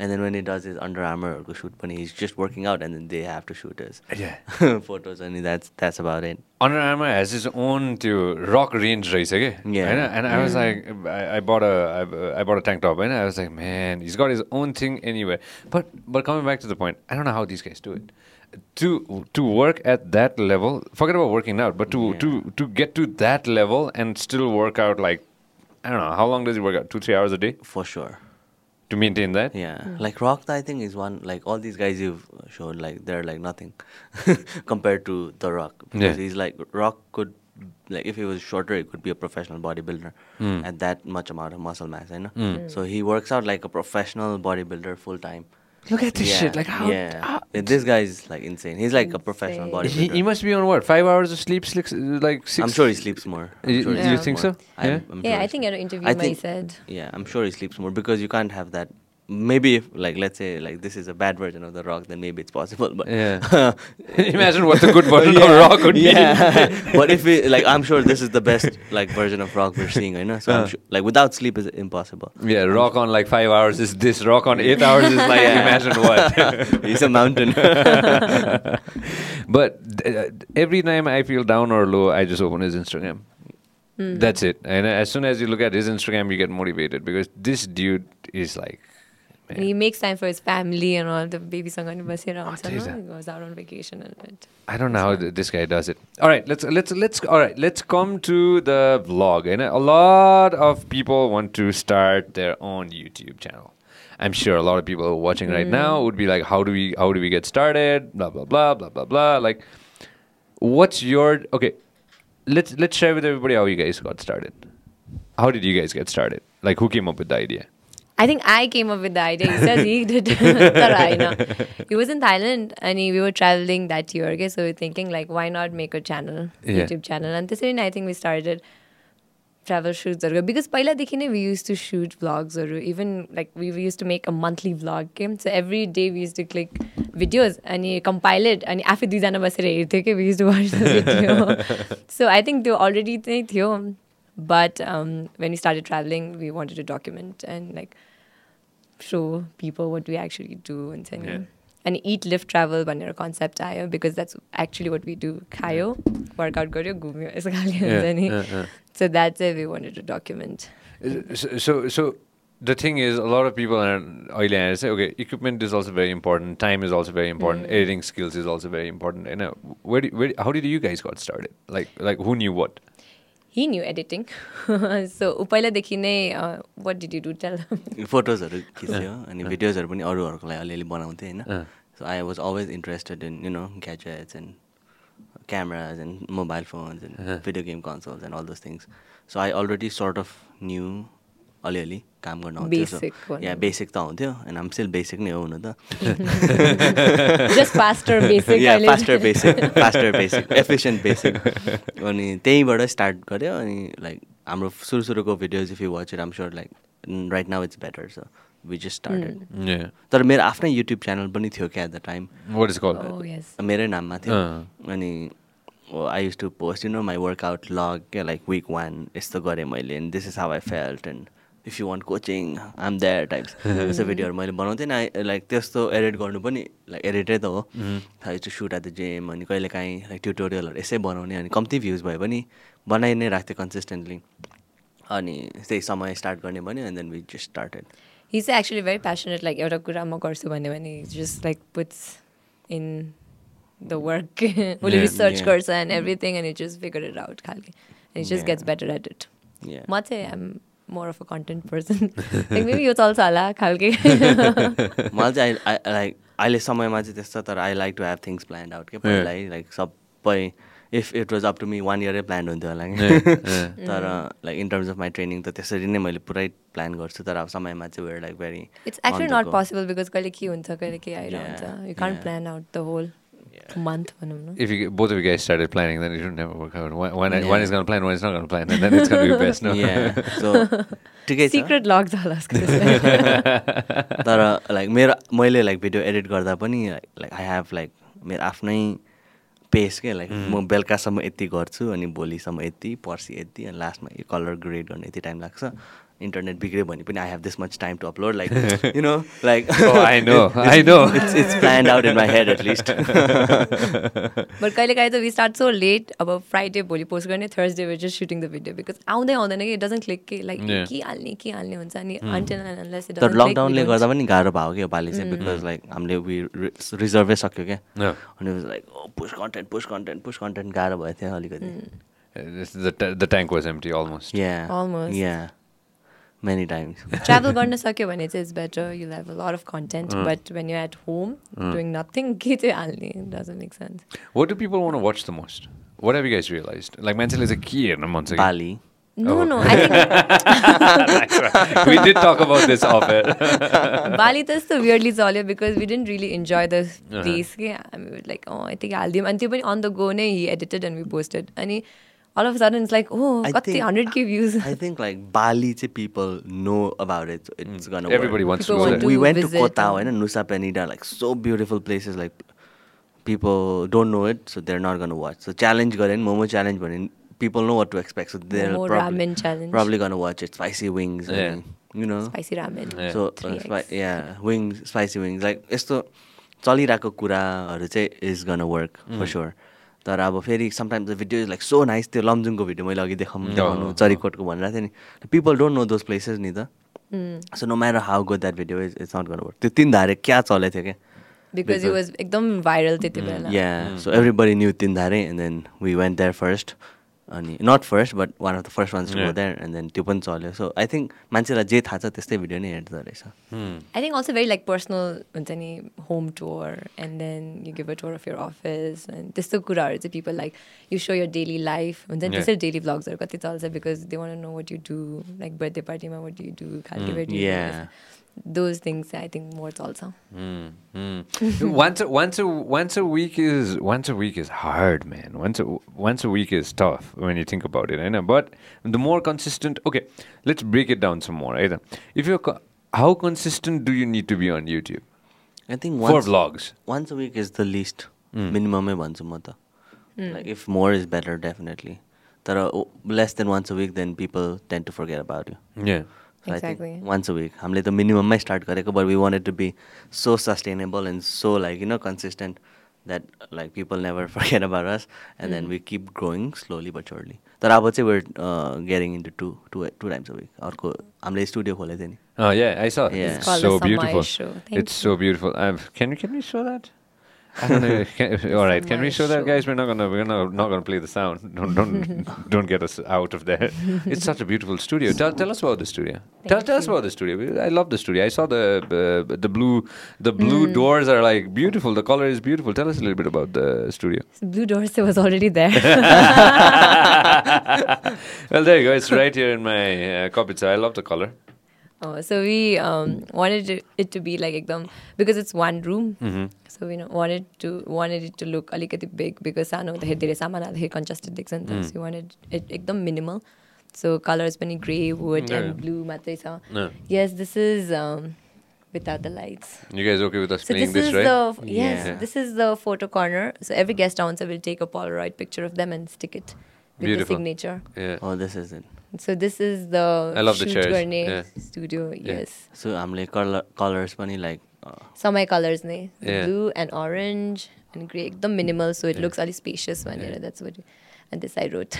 And then when he does his Under Armour or shoot, bunny, he's just working out and then they have to shoot his Yeah. photos and that's that's about it. Under Armour has his own to rock range race, okay? Yeah. And, and I was like, I, I bought a I, I bought a tank top, and I was like, man, he's got his own thing anyway. But but coming back to the point, I don't know how these guys do it. To to work at that level, forget about working out, but to Yeah. to to get to that level and still work out like I don't know how long does he work out? Two three hours a day For sure. To maintain that. Yeah, like Rock, I think is one like all these guys you've showed like they're like nothing compared to The Rock. Because Yeah. he's like Rock could like if he was shorter, he could be a professional bodybuilder Hmm. at that much amount of muscle mass, you know. Mm. So he works out like a professional bodybuilder full time. Look at this yeah, shit. Like how? Yeah. how- Yeah, this guy is like insane. He's like a professional Insane. bodybuilder. he, he must be on what? Five hours of sleep? Six, like 6 I'm sure he sleeps more. I'm You- sure he you think more. so? I'm- Yeah? I'm Yeah, sure I think at an interview, I Mai think- said. Yeah, I'm sure he sleeps more because you can't have that. Maybe if like let's say like this is a bad version of the Rock, then maybe it's possible. But Yeah. Imagine what the good version of Rock would be. yeah. but if we like, I'm sure this is the best like version of Rock we're seeing, you know. So Uh. I'm sure, like without sleep is impossible. Yeah, rock on like five hours is this. Rock on eight hours is like Yeah. imagine what. He's a mountain. but uh, every time I feel down or low, I just open his Instagram. Hmm. That's it. And as soon as you look at his Instagram, you get motivated because this dude is like. And he makes time for his family and all. The baby song bas here oh, he goes out on vacation and it. I don't know how this guy does it. All right, let's let's let's all right, let's come to the vlog. And a lot of people want to start their own YouTube channel. I'm sure a lot of people are watching right mm. now would be like, how do we how do we get started? Blah blah blah blah blah blah. Like, what's your okay? Let's let's share with everybody how you guys got started. How did you guys get started? Like, who came up with the idea? I think I came up with the idea. He says he did. he was in Thailand and he, we were traveling that year. Okay, so we are thinking like, why not make a channel, yeah. YouTube channel? And this year, I think we started travel shoots because pahila dekhine we used to shoot vlogs or even like we used to make a monthly vlog game. So every day we used to click videos and compile it and after these okay, we used to watch the video. so I think they already but um, when we started traveling, we wanted to document and like show people what we actually do and then Yeah. and eat live travel भनेर concept आयो because that's actually what we do खायो workout गर्यो घुम्यो यसो खाले हुन्छ Yeah, नि yeah, yeah. so that's it we wanted to document So, so, so the thing is, a lot of people are oily and say, okay, equipment is also very important. Time is also very important. Editing skills is also very important. And uh, where, do, where, how did you guys got He knew editing. So ऊ पहिलादेखि नै what did you do? Tell them. फोटोजहरू खिच्यो अनि भिडियोजहरू पनि अरूहरूको लागि अलिअलि बनाउँथेँ होइन। So I was always interested in you know gadgets and cameras and mobile phones and video game consoles and all those things so I already sort of knew अलिअलि काम गर्न आउँथ्यो. या बेसिक त हुन्थ्यो एन्ड आम स्टिल बेसिक नै हो हुन त। Faster basic faster basic efficient basic अनि त्यहीँबाट स्टार्ट गऱ्यो अनि लाइक हाम्रो सुरु सुरुको videos if you watch it um sure like right now it's better so we just started. तर मेरो आफ्नै युट्युब च्यानल पनि थियो क्या एट द टाइम मेरै नाममा थियो। अनि I used to post you know my workout log क्या लाइक विक वान यस्तो गरेँ मैले and this is how I felt and if you want coaching um there types त्यस्तो भिडियोहरू मैले बनाउँथेँ न लाइक त्यस्तो एडिट गर्नु पनि लाइक एडिटै त हो to shoot at the gym अनि कहिले काहीँ लाइक ट्युटोरियलहरू यसै बनाउने अनि कम्ती भ्युज भए पनि बनाइ नै राख्थेँ कन्सिस्टेन्टली अनि त्यही समय स्टार्ट गर्ने भन्यो and then we just started he's actually very passionate like एउटा कुरा म गर्छु भन्यो भने just like puts in the work उसले Yeah. research Yeah. गर्छ and everything and he just figure it out खालके and he just Yeah. gets better at it Yeah. म चाहिँ I'm more of a content person. Like maybe यो चल्छ होला खालके मलाई चाहिँ आई लाइक अहिले समयमा चाहिँ त्यस्तो तर I like to have things planned out के पहिला लाइक सबै if it was up to me one इयरै plan हुन्थ्यो होला कि. तर like in terms of my training त त्यसरी नै मैले पुरै प्लान गर्छु तर अब समयमा चाहिँ we're like very it's actually not possible because कहिले के हुन्छ कहिले के आइरहन्छ can't yeah. plan out the whole. Month भनौँ न If you, both of you guys started planning, then it would never work out. One, one, one Yeah. is going to plan, one is not going to plan, and then it's going to be best. No? Yeah. So, होला उसको त्यसमा। तर like मेरो मैले like video edit गर्दा पनि like I have like मेरो आफ्नै पेस के लाइक म बेलुकासम्म यति गर्छु अनि भोलिसम्म यति पर्सि यति अनि लास्टमा यो कलर ग्रेड गर्ने यति टाइम लाग्छ इन्टरनेट बिग्रियो भने पनि I have this much time to upload like you know like Oh, I know, I know. It's it's planned out in my head at least but कहिले काहीँ त वी स्टार्ट सो लेट अब Friday भोलि post गर्ने Thursday we just shooting the video because आउँदै आउँदैन कि doesn't click कि लाइक. के हाल्ने के हाल्ने हुन्छ अनि अन्टेन तर लकडाउनले गर्दा पनि गाह्रो भयो क्या योपालि चाहिँ बिकज लाइक हामीले वी रिजर्भै सक्यो क्या. अनि लाइक पुस कन्टेन्ट पुस कन्टेन्ट पुस कन्टेन्ट गाह्रो भएको थियो अलिकति। Uh, this- the, ta- the tank was empty Many times. Travel गर्न सक्यो भने चाहिँ it's better you have a lot of content but when you at home doing nothing के चाहिँ हाल्ने doesn't make sense What do people want to watch the most? What have you guys realized? Like, मान्छेले चाहिँ के हेर्न मन छ कि? Bali. No, Oh. no. I think we did talk about this off air. Bali त्यस्तो weirdly चल्यो because we didn't really enjoy the Uh-huh. place के हामी were like oh I think हालिदिउँ अनि त्यो पनि on the go नै he edited and we posted अनि all of a sudden it's like oh I think- 100k views I think like Bali people know about it. So it's gonna work. Everybody wants People to go want there. to we went to visit Kota and- Nusa Penida, like so beautiful places. Like people don't know it, so they're not gonna watch. So challenge garin, Momo challenge garin, people know what to expect. So they're Momo probably, ramen challenge. probably gonna watch it. Spicy wings, Yeah. and, you know. spicy ramen Yeah. So uh, 3x. spi- yeah, wings, spicy wings. Like यस्तो चलिरहेको कुराहरू चाहिँ is gonna work for sure तर अब फेरि sometimes the video is like so nice त्यो लमजुङको video मैले अघि देखाउँ देखाउनु चरिकोटको भनेर थिएँ नि। People don't know those places नि त। So no matter how good that video is it's not gonna work त्यो तिन धारे क्या चलेको थियो क्या because it was एकदम viral त्यति बेला। Yeah, so everybody knew Tindhare, and then we went there first. अनि not first but one of the first one there and then त्यो पनि चल्यो. सो आई थिङ्क मान्छेलाई जे थाहा छ त्यस्तै भिडियो नै हेर्दो रहेछ। I think also very like personal हुन्छ नि home tour and then you give a tour of your office and त्यस्तो कुराहरू चाहिँ people like you so your daily life हुन्छ नि त्यसरी डेली ब्लग्सहरू कति चल्छ because they want know what you do like birthday पार्टीमा वाट यु डु खालको those things I think more also. Mm, mm. once a, once a once a week is once a week is hard, man. Once a, once a week is tough when you think about it. I know, but the more consistent. Okay, let's break it down some more. Either if you're how consistent do you need to be on YouTube? I think once, for vlogs, once a week is the least mm. minimum. Once a month, mm. like if more is better, definitely. That are less than once a week, then people tend to forget about you. Yeah. Exactly. Once a week हामीले त मिनिमममै start गरेको but we wanted to be so sustainable and so like you know consistent that like people never forget about us and then we keep growing slowly but surely तर अब चाहिँ we're getting into two two two times a week अर्को हामीले studio खोलेको थियो नि Oh yeah, I saw. Yeah. It's It's called so beautiful. It's so beautiful. Um, can we can we show that? I don't know. Can, all right, can we show that, guys? We're not gonna we're not, not gonna play the sound. Don't don't don't get us out of there. It's such a beautiful studio. Tell, tell us about the studio. Tell, tell us about the studio. I love the studio. I saw the uh, the blue the blue Mm. doors are like beautiful. The color is beautiful. Tell us a little bit about the studio. Blue Doors was already there well, there you go. It's right here in my uh, copy. So I love the color. oh, so we um, wanted it, it to be like ekdam because it's one room Mm-hmm. so we know, wanted to wanted it to look अलिकति big because सानो हुँदाखेरि धेरै सामान हाल्दाखेरि congested देख्छ नि त Mm. so we wanted it एकदम minimal so colors पनि grey wood Yeah. and blue मात्रै छ Yeah. yes this is um, without the lights You guys okay with us so playing this, this, is right? the yes Yeah. this is the photo corner so every guest answer will take a polaroid picture of them and stick it with Beautiful. the signature Yeah. Oh, this is it. So this is the shoot गर्ने studio yes so हामीले colour colours पनि like समय colours नै blue and orange and grey एकदम minimal so it looks अलिक spacious भनेर that's what and this I wrote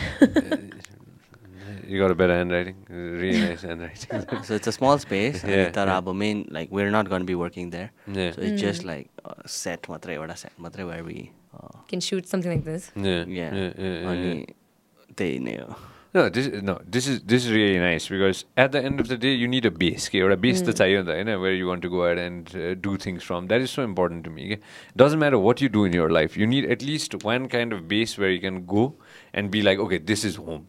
You got a better handwriting, really nice handwriting. so it's a small space. Yeah, तर अब man like we're not gonna be working there so it's just like set मात्रै एउटा set मात्रै where we can shoot something like this अनि त्यही नै हो No, this no, this is this is really nice because at the end of the day, you need a base, okay, or a base that's where you want to go ahead and uh, do things from. That is so important to me. Okay? Doesn't matter what you do in your life, you need at least one kind of base where you can go and be like, okay, this is home.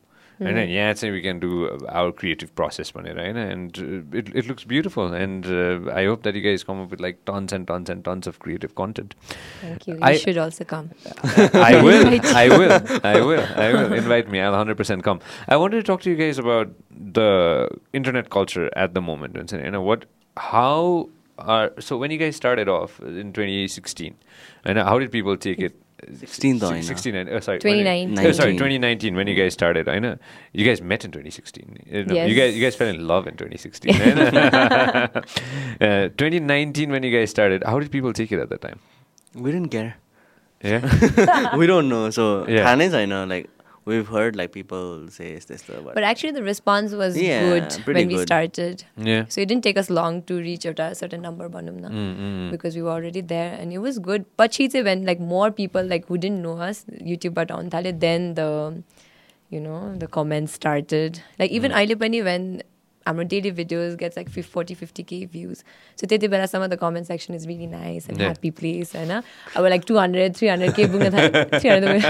And then, yeah, say we can do our creative process on it, right? And uh, it, it looks beautiful. And uh, I hope that you guys come up with like tons and tons and tons of creative content. thank you you I- should also come I will. I will. I will. I will. Invite me. I'll 100% come. I wanted to talk to you guys about the internet culture at the moment. You know what? How are so when you guys started off in 2016, and how did people take it? 16 though, I know. 16 and uh, sorry 20 2019. uh, sorry 19. 2019 when you guys started I know you guys met in 2016 You know, guys you guys fell in love in 2016 I know. uh, 2019 when you guys started how did people take it at that time we didn't care yeah we don't know so Yeah. थाहा नै छैन like we've heard like people say is this the word? But actually, the response was yeah, good when we started. Yeah. So it didn't take us long to reach a certain number, Banumna, mm-hmm. Mm. because we were already there and it was good. But she said when like more people like who didn't know us YouTube but on then the, you know, the comments started. Like even mm. When when हाम्रो daily videos gets like फिफ forty fifty के views सो त्यति बेलासम्म the comment section is really nice end Yeah. Happy place होइन अब like to hundred three hundred के पुग्न थाल्यो three hundred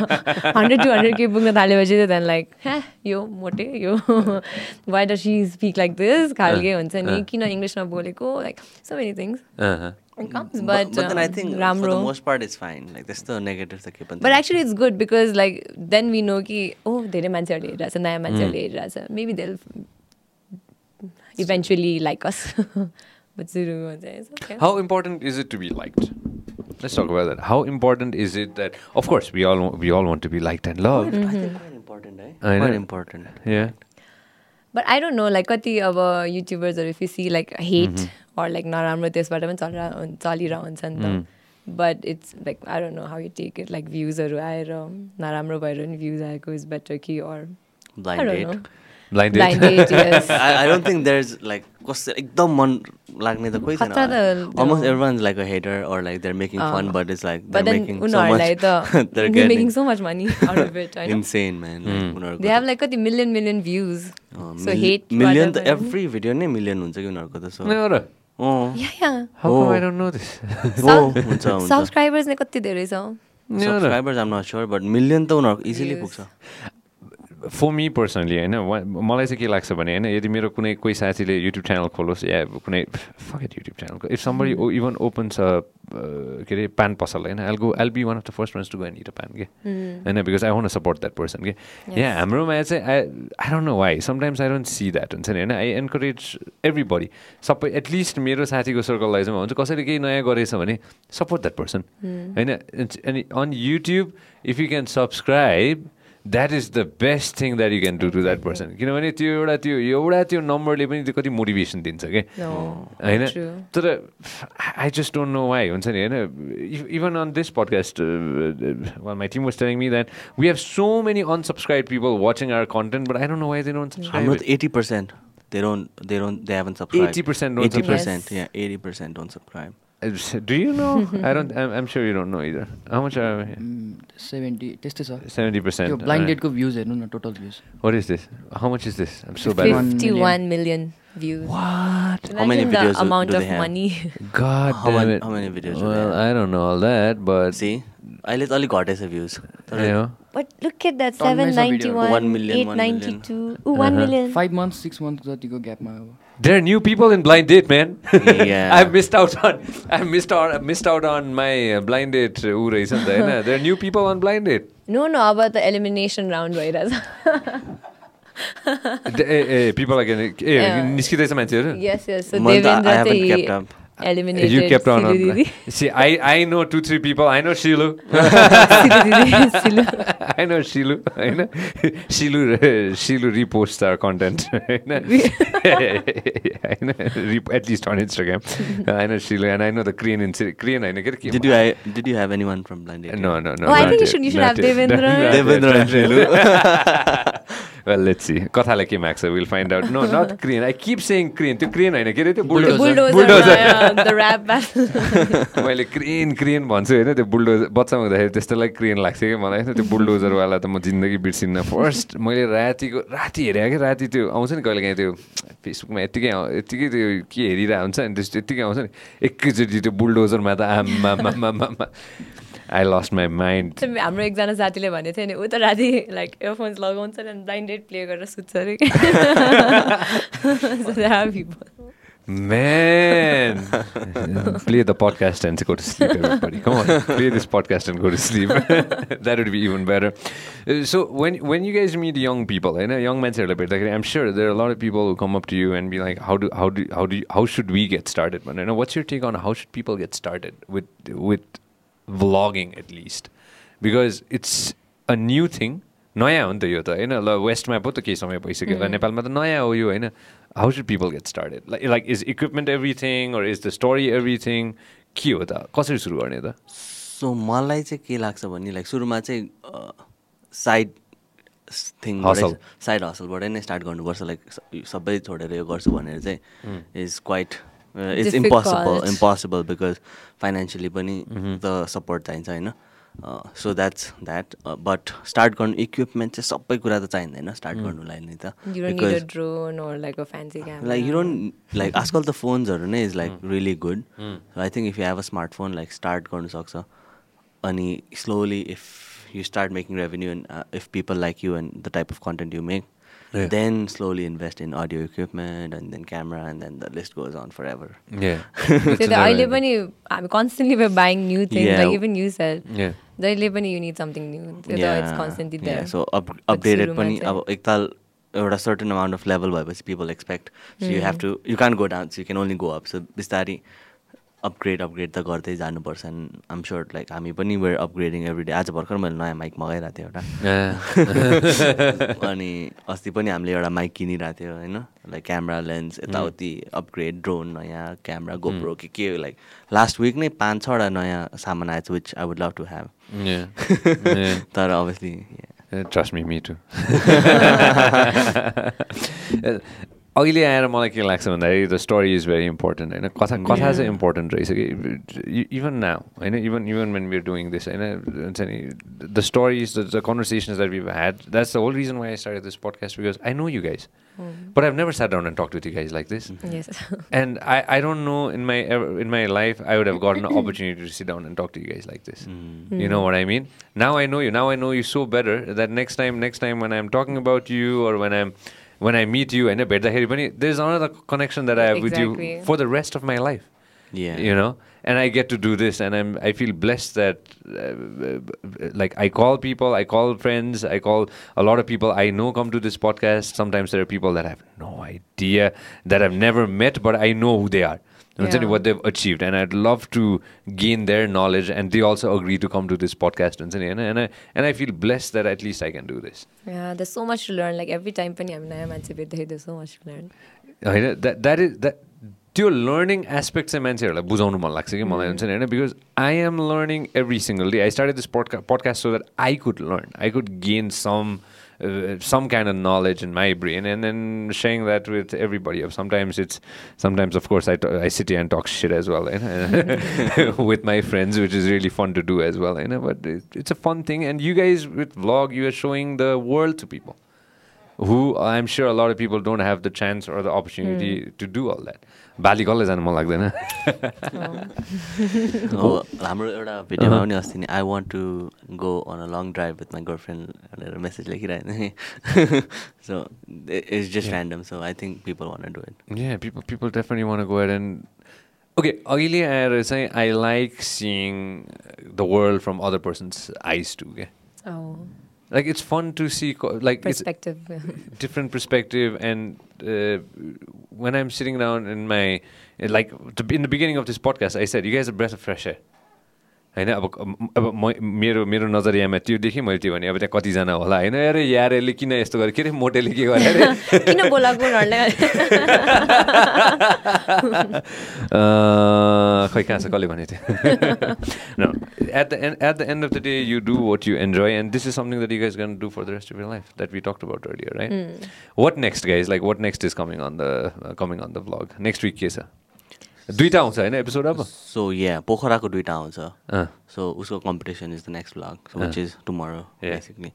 hundred to hundred के पुग्न थालेपछि त त्यहाँदेखि लाइक ह्या यो मोटे यो वाइ the C speak like this खालके हुन्छ नि किन इङ्ग्लिसमा बोलेको like so many things Uh-huh. Comes But, but but then I think for राम्रो the most part it's fine. Like त्यस्तो नेगेटिभ त के पनि But actually, it's good because like then we know कि oh धेरै मान्छेहरूले हेरिरहेछ नयाँ मान्छेहरूले हेरिरहेछ maybe they'll eventually like us. but okay. How important is it to be liked? Let's talk about that. How important is it that, of course, we all we all want to be liked and loved. I think quite important, eh? I Quite know. important. Yeah. But I don't know like कति अब युट्युबर्सहरू if you see like hate or like नराम्रो त्यसबाट पनि चलिरह चलिरह हुन्छ नि त but it's like I don't know how you take it like भ्युजहरू आएर नराम्रो भएर पनि भ्युज आएको इज बेटर कि अर blind date. Blind date, yes. I, I don't think एकदम मन लाग्ने त कोही छैन। Almost everyone is like a hater or like they're making fun but is like they're making so much they're making so much money out of it I know they have like कति million million views so hate million त every video नै million हुन्छ कि उनीहरुको त so subscribers oh. oh. oh, नै कति धेरै छ? सब्सक्राइबर्स आम नट स्योर बट मिलियन त उनीहरूको इजिली पुग्छ। फर मी पर्सनली होइन मलाई चाहिँ के लाग्छ भने होइन यदि मेरो कुनै कोही साथीले युट्युब च्यानल खोलोस् या कुनै फकेट युट्युब च्यानलको इफ समबडी इभन ओपन्स के अरे पान पसल होइन I'll go I'll be one of the first ones to go and it a paan के होइन because I want support that person के यहाँ हाम्रोमा चाहिँ I I don't know why sometimes I don't see that हुन्छ नि होइन? आई encourage every बडी सबै एटलिस्ट मेरो साथीको सर्कललाई चाहिँ हुन्छ कसैले केही नयाँ गरेछ भने सपोर्ट द्याट पर्सन होइन? अनि on YouTube if you can subscribe that is the best thing that you can do to that person किनभने त्यो एउटा त्यो एउटा त्यो नम्बरले पनि त्यो कति मोटिभेसन दिन्छ क्या No. होइन? True. तर I just don't know why हुन्छ नि होइन? Even on this podcast my team was telling me that we have so many unsubscribe people watching our content but I don't know why they don't subscribe eighty percent they don't they don't they haven't subscribed. 80% don't eighty subscribe. percent yeah eighty percent don't subscribe. Do you know? I don't. I'm, I'm, sure you don't know either. How much are we? Mm, seventy. Test is Seventy percent. Your blind date views eh? no, no total views. What is this? How much is this? I'm so 51 bad. Fifty-one million. million views. What? Imagine how many videos the amount do, do of money. God how damn it! How many videos? Well, I don't know all that, but see, अहिले त अलिक घटेछ views you know. But look at that Ton में छ video. 791, One million, one million. 892. Ooh, 1 Uh-huh. million. Five month six month जतिको ग्यापमा अब There are new people in blind date, man. Yeah. I've missed out on. I've missed out. missed out on my uh, blind date. Uh, ऊ रहेछ नि त there are new people on blind date. No, no, about the elimination round भइरहेछ. Eh, eh, people are getting. Eh, Yeah. निस्किँदैछ मान्छेहरू. Yes, yes. So त I Devendra haven't चाहिँ kept up. eliminated. You kept on. On See, I, I know two, three people. I know Shilu. Shilu. I know Shilu. I know. Shilu, uh, Shilu reposts our content. I know. At least on Instagram. I know Shilu and I know the Korean. In, Korean I know. Did you, I, did you have anyone from Blind Date? No, no, no. Oh, I think you should, you should have Devendra. Devendra and Shilu. Well, let's see. कथालाई के माग्छ? Will find out no not crane I keep saying crane त्यो crane होइन के अरे? त्यो bulldozer bulldozer, yeah, the rap battle. मैले क्रियन क्रियन भन्छु होइन त्यो बुलडोजर बच्चामा हुँदाखेरि त्यस्तोलाई क्रियन लाग्छ कि मलाई होइन त्यो बुलडोजरवाला त म जिन्दगी बिर्सिन्न. फर्स्ट मैले रातिको राति हेरेँ क्या राति त्यो आउँछ नि कहिले काहीँ त्यो फेसबुकमा यत्तिकै आउ- यत्तिकै त्यो के हेरिरहेको हुन्छ नि त्यस्तो यत्तिकै आउँछ नि। एकैचोटि त्यो बुलडोजरमा त आमा आई लस्ट माई माइन्ड So, हाम्रो एकजना साथीले भनेको थियो नि ऊ त राति लाइक इयरफोन्स लगाउँछ अनि ब्लाइन्ड डेट प्ले गरेर सुत्छ अरे So there are people. Man, play the podcast and go to sleep, everybody. Come on, play this podcast and go to sleep. that would be even better. Uh, So when when you guys meet young people, you know, young men, I'm sure there are a lot of people who come up to you and be like, "How do how do how do you, how should we get started?" But you know, what's your take on how should people get started with with vlogging at least? Because it's a new thing. नयाँ हो नि त यो त होइन? ल वेस्टमा पो त केही समय भइसक्यो होला। नेपालमा त नयाँ हो यो होइन? How should people get started like like is equipment everything or is the story everything के हो त? कसरी सुरु गर्ने त? सो मलाई चाहिँ के लाग्छ भने लाइक सुरुमा चाहिँ साइड थिङ. साइड हसलबाट नै स्टार्ट गर्नुपर्छ। लाइक सबै छोडेर यो गर्छु भनेर चाहिँ is quite it's. Impossible impossible because financially पनि त सपोर्ट चाहिन्छ होइन? So that's that but start गर्नु इक्विपमेन्ट चाहिँ सबै कुरा त चाहिँदैन स्टार्ट गर्नुलाई नै त You don't need a drone or like a fancy camera. Like you don't like आजकल त फोन्सहरू नै is like really good I think if you have a smartphone like start गर्नु सक्छ अनि slowly if you start making revenue and if people like you and the type of content you make Yeah. Then slowly invest in audio equipment and then camera end then the list goes on for ever Yeah. So It's the अहिले never- पनि हामी constantly we're buying new things. Yeah. Like even you said, Yeah. जहिले पनि you need something new. So it's constantly there. So But updated सुरुमा पनि चाहिँ- अब एकताल एउटा सर्टन अमाउन्ट अफ लेभल भएपछि people expect so you Hmm. Have to you can go down so you can only go up सो बिस्तारै upgrade upgrade त गर्दै जानुपर्छ आम स्योर लाइक हामी पनि वेयर अपग्रेडिङ एभ्री डे आज भर्खर मैले नयाँ माइक मगाइरहेको थिएँ एउटा. अनि अस्ति पनि हामीले एउटा माइक किनिरहेको थियो होइन? लाइक क्यामरा लेन्स यताउति अपग्रेड ड्रोन नयाँ क्यामरा गोप्रो के के लाइक लास्ट विक नै पाँच छवटा नयाँ सामान आएछ which I would love to have. तर obviously Uh, trust me, me too. अहिले आएर मलाई के लाग्छ भन्दाखेरि the story is very important होइन कथा कथा चाहिँ इम्पोर्टेन्ट रहेछ कि इभन नाउ होइन even even when VR doing this होइन हुन्छ नि the stories the conversations that we had that's the whole reason why I start this podcast because I know you guys but I never sat down and talked with you guys like this. Yes. And I, I don't know in my ever- in my life I would have gotten an opportunity to sit down and talk to you guys like this. You know what I mean? Now I know you. Now I know you so better that next time next time when I'm talking about you or when I'm when I meet you and a better hair, there's another connection that I have with you Exactly. for the rest of my life. Yeah. You know, and I get to do this, and I'm I feel blessed that uh, like I call people, I call friends, I call a lot of people I know come to this podcast. Sometimes there are people that I have no idea that I've never met, but I know who they are. हुन्छ नि what they've achieve and I'd love to gain their knowledge and they also agree to come to this podcast हुन्छ नि होइन and and I feel blessed that at least I can do this the so much to learn like every time पनि हामी नयाँ मान्छे भेट्दाखेरि so much to learn होइन that is that त्यो लर्निङ एस्पेक्ट चाहिँ मान्छेहरूलाई बुझाउनु मन लाग्छ कि मलाई हुन्छ नि होइन because I am learning every single day I start this पडका podcast so that I could learn I could gain some some kind of knowledge in my brain and then sharing that with everybody. Sometimes it's sometimes of course I t- I sit here and talk shit as well eh, with my friends which is really fun to do as well eh, but it, it's a fun thing and you guys with vlog you are showing the world to people who I'm sure a lot of people don't have the chance or the opportunity to do all that. Bali कसलाई जानु मन लाग्दैन। हाम्रो एउटा भिडियोमा पनि अस्ति नि I want to go on a long drive with my girlfriend भनेर मेसेज लेखिरहेको थिएँ। So it's just random so I think people want do it people people definitely want go ahead and okay अहिले आएर चाहिँ I like seeing the world from other persons eyes to क्या like it's fun to see like different perspective and uh, when I'm sitting down in my like in the beginning of this podcast, I said you guys are breath of fresh air. होइन? अब अब म मेरो मेरो नजरियामा त्यो देखेँ मैले त्यो भने अब त्यहाँ कतिजना होला होइन? अरे यारेले किन यस्तो गरेँ के अरे मोटेले के गरे किन बोलाएको खै कहाँ छ? कसले भने थियो? At the end at the end of the day you do what you enjoy and this is something that you guys gonna do for the rest of your life that we talked about earlier right what next guys like what next is coming on the coming on the blog next week के छ दुईटा आउँछ होइन episode अब सो या पोखराको दुइटा आउँछ अँ, सो उसको competition is the next blog so which is tomorrow Yeah. Basically